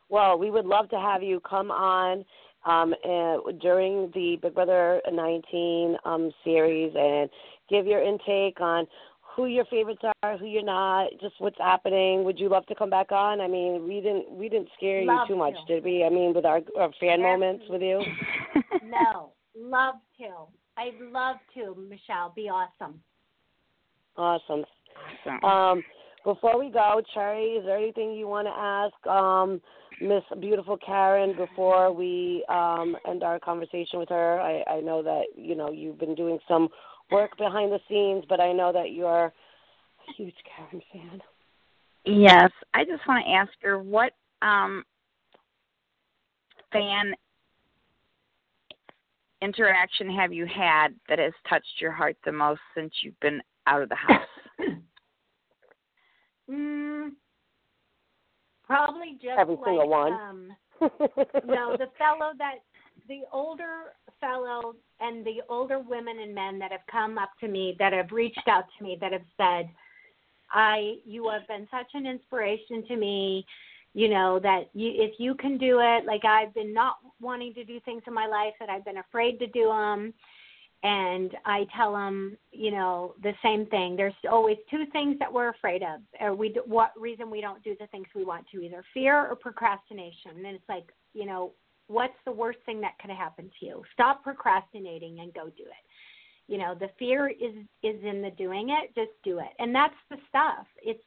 Well, we would love to have you come on um, uh, during the Big Brother 19 um, series and give your intake on who your favorites are, who you're not, just what's happening. Would you love to come back on? I mean, we didn't we didn't scare Love you too much, to. did we? I mean, with our, our fan moments with you. No, love to. I'd love to, Michelle. Be awesome. Awesome. Awesome. Um, before we go, Cherry, is there anything you want to ask um, Miss Beautiful Karen before we um, end our conversation with her? I, I know that you know you've been doing some work behind the scenes, but I know that you're a huge Karen fan. Yes, I just want to ask her what um fan interaction have you had that has touched your heart the most since you've been out of the house? Mm, probably just Every like single one. um no, the fellow that the older fellow and the older women and men that have come up to me that have reached out to me that have said, I you have been such an inspiration to me, you know, that you if you can do it, like I've been not wanting to do things in my life that I've been afraid to do them and I tell them, you know, the same thing. There's always two things that we're afraid of, or we what reason we don't do the things we want to, either fear or procrastination. And it's like, you know, what's the worst thing that could happen to you? Stop procrastinating and go do it. You know, the fear is is in the doing it. Just do it, and that's the stuff. It's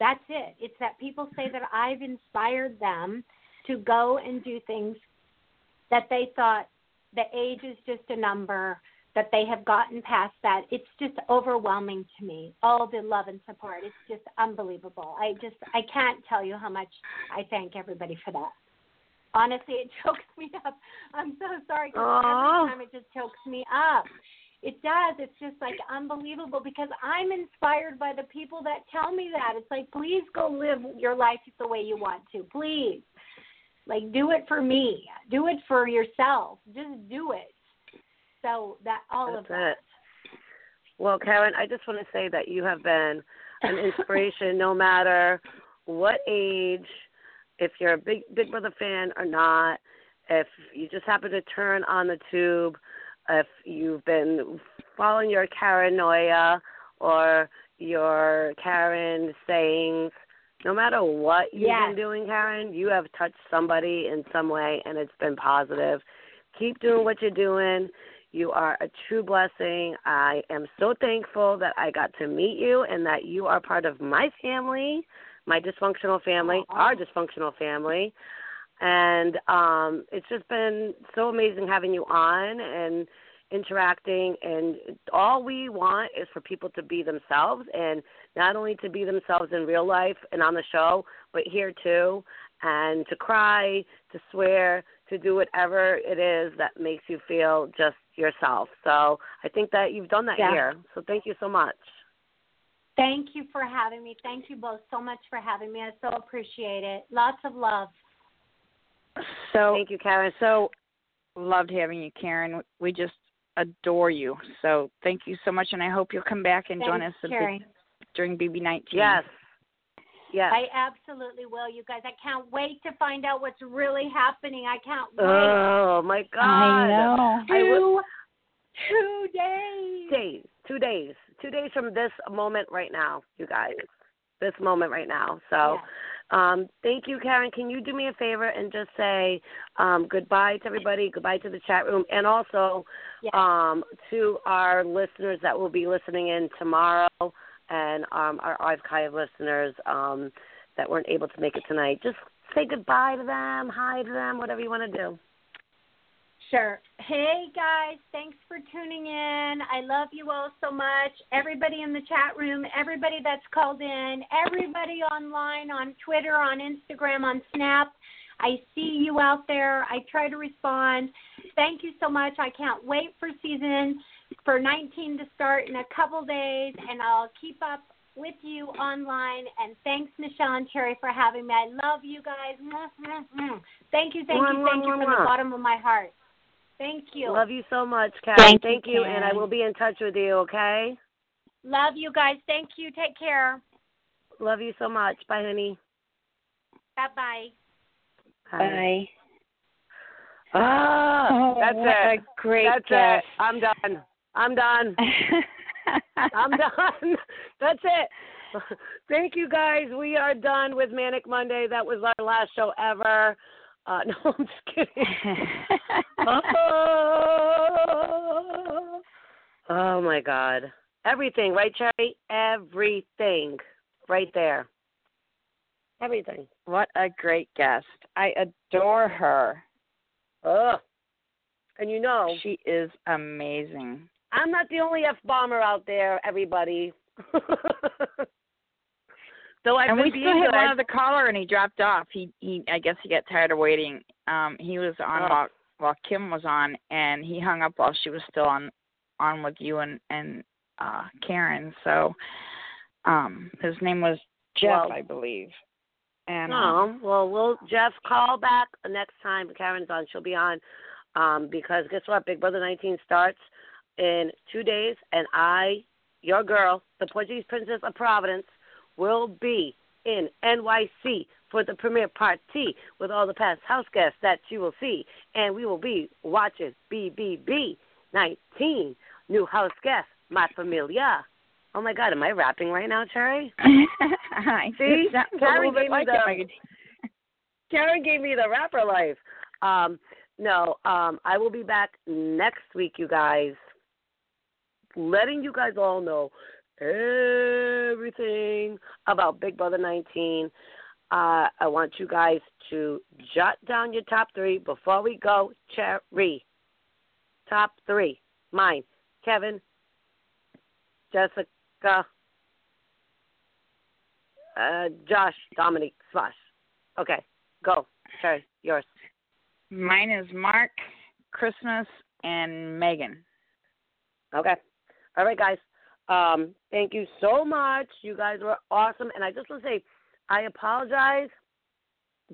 that's it. It's that people say that I've inspired them to go and do things that they thought the age is just a number that they have gotten past that. It's just overwhelming to me. All the love and support. It's just unbelievable. I just I can't tell you how much I thank everybody for that. Honestly, it chokes me up. I'm so sorry because every time it just chokes me up. It does. It's just like unbelievable because I'm inspired by the people that tell me that. It's like, please go live your life the way you want to. Please. Like, do it for me. Do it for yourself. Just do it. So that all That's of that. it. Well, Karen, I just want to say that you have been an inspiration no matter what age, if you're a big Big Brother fan or not, if you just happen to turn on the tube, if you've been following your paranoia or your Karen sayings, no matter what you've Yes. been doing, Karen, you have touched somebody in some way and it's been positive. Keep doing what you're doing. You are a true blessing. I am so thankful that I got to meet you and that you are part of my family, my dysfunctional family, our dysfunctional family. And um it's just been so amazing having you on and interacting and all we want is for people to be themselves and not only to be themselves in real life and on the show, but here too and to cry, to swear, to do whatever it is that makes you feel just yourself. So I think that you've done that Yeah. here. So thank you so much. Thank you for having me. Thank you both so much for having me. I so appreciate it. Lots of love. So Thank you, Karen. So loved having you, Karen. We just adore you. So thank you so much, and I hope you'll come back and join us Thanks, a big- Carrie. during BB19. Yes. Yes. I absolutely will, you guys. I can't wait to find out what's really happening. I can't wait. Oh my God! I know. I two, will- two days. days, two days, two days from this moment right now, you guys. This moment right now. So, um, thank you, Karen. Can you do me a favor and just say um, goodbye to everybody, goodbye to the chat room, and also Yes. um, to our listeners that will be listening in tomorrow, and um, our archive listeners um, that weren't able to make it tonight. Just say goodbye to them, hi to them, whatever you want to do. Sure. Hey guys, thanks for tuning in. I love you all so much. Everybody in the chat room, everybody that's called in, everybody online on Twitter, on Instagram, on Snap. I see you out there. I try to respond. Thank you so much. I can't wait for season for 19 to start in a couple days, and I'll keep up with you online. And thanks, Michelle and Cherry, for having me. I love you guys. Thank you, thank you, thank you from the bottom of my heart. Thank you. Love you so much, Karen. Thank you, Thank you, and I will be in touch with you, okay? Love you guys. Thank you. Take care. Love you so much. Bye, honey. Bye bye. Bye. Ah, Oh, that's what it. a great that's guest. it. I'm done. I'm done. I'm done. That's it. Thank you guys. We are done with Manic Monday. That was our last show ever. Uh, no, I'm just kidding. oh, oh my God. Everything, right, Cherry? Everything. Right there. Everything. what a great guest. I adore her. Ugh. And you know, She is amazing. I'm not the only F bomber out there, everybody. Though I've and we still had one other caller, and he dropped off. He, he, I guess he got tired of waiting. Um, he was on Oh. while while Kim was on, and he hung up while she was still on on with you and and uh Karen. So, um, his name was Jeff, Well- I believe. And No, um, well, we'll Jeff call back next time Karen's on. She'll be on, um, because guess what? Big Brother 19 starts in two days, and I, your girl, the Portuguese Princess of Providence, will be in NYC for the premiere party with all the past house guests that you will see, and we will be watching BBB 19 new house guests, my familia. Oh my God, am I rapping right now, Cherry? I See, Karen gave me the. Karen gave me the rapper life. Um, no, um, I will be back next week, you guys, letting you guys all know everything about Big Brother 19. Uh, I want you guys to jot down your top three before we go. Cherry. Top three. Mine. Kevin. Jessica. Uh, Josh. Dominique. Slash. Okay. Go. Cherry. Yours. Mine is Mark, Christmas, and Megan. Okay. All right, guys. Um, thank you so much. You guys were awesome. And I just want to say, I apologize.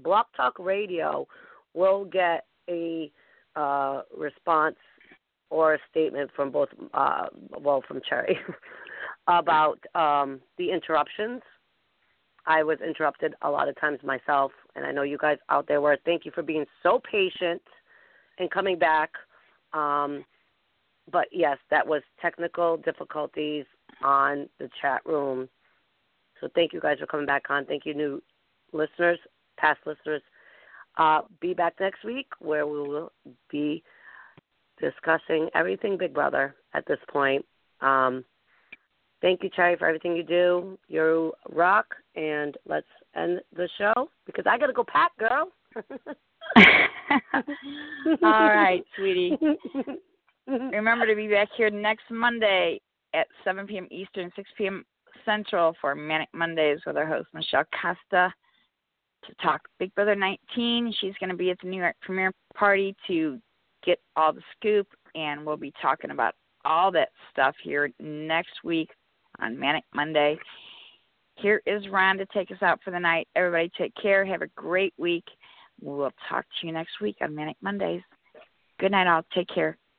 BlogTalk Radio will get a uh, response or a statement from both, uh, well, from Cherry about um, the interruptions. I was interrupted a lot of times myself, and I know you guys out there were. Thank you for being so patient and coming back. Um, but yes, that was technical difficulties on the chat room. So thank you guys for coming back on. Thank you, new listeners, past listeners. Uh, be back next week where we will be discussing everything Big Brother at this point. Um, thank you, Cherry, for everything you do. You rock, and let's end the show because I got to go pack, girl. All right, sweetie. Remember to be back here next Monday at 7 p.m. Eastern, 6 p.m. Central for Manic Mondays with our host Michelle Costa to talk Big Brother 19. She's going to be at the New York premiere party to get all the scoop, and we'll be talking about all that stuff here next week on Manic Monday. Here is Ron to take us out for the night. Everybody take care. Have a great week. We'll talk to you next week on Manic Mondays. Good night, all. Take care.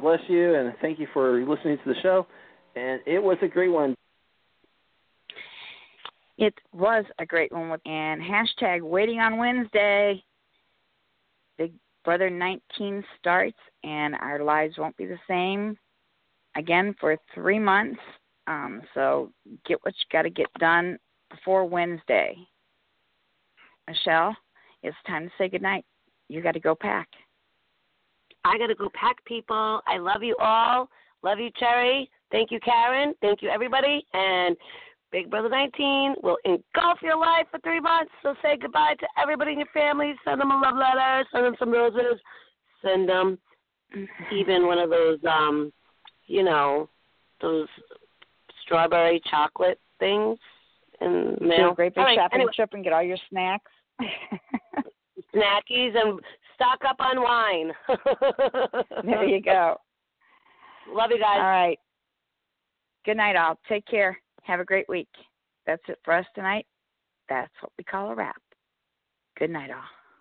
God bless you, and thank you for listening to the show. And it was a great one. It was a great one with and hashtag waiting on Wednesday. Big Brother 19 starts, and our lives won't be the same again for three months. Um, so get what you got to get done before Wednesday. Michelle, it's time to say goodnight. You got to go pack. I got to go pack people. I love you all. Love you, Cherry. Thank you, Karen. Thank you, everybody. And Big Brother 19 will engulf your life for three months. So say goodbye to everybody in your family. Send them a love letter. Send them some roses. Send them even one of those, um, you know, those strawberry chocolate things in Do mail. a great big right, shopping anyway, trip and get all your snacks. snackies and stock up on wine. there you go. Love you guys. All right. Good night, all. Take care. Have a great week. That's it for us tonight. That's what we call a wrap. Good night, all.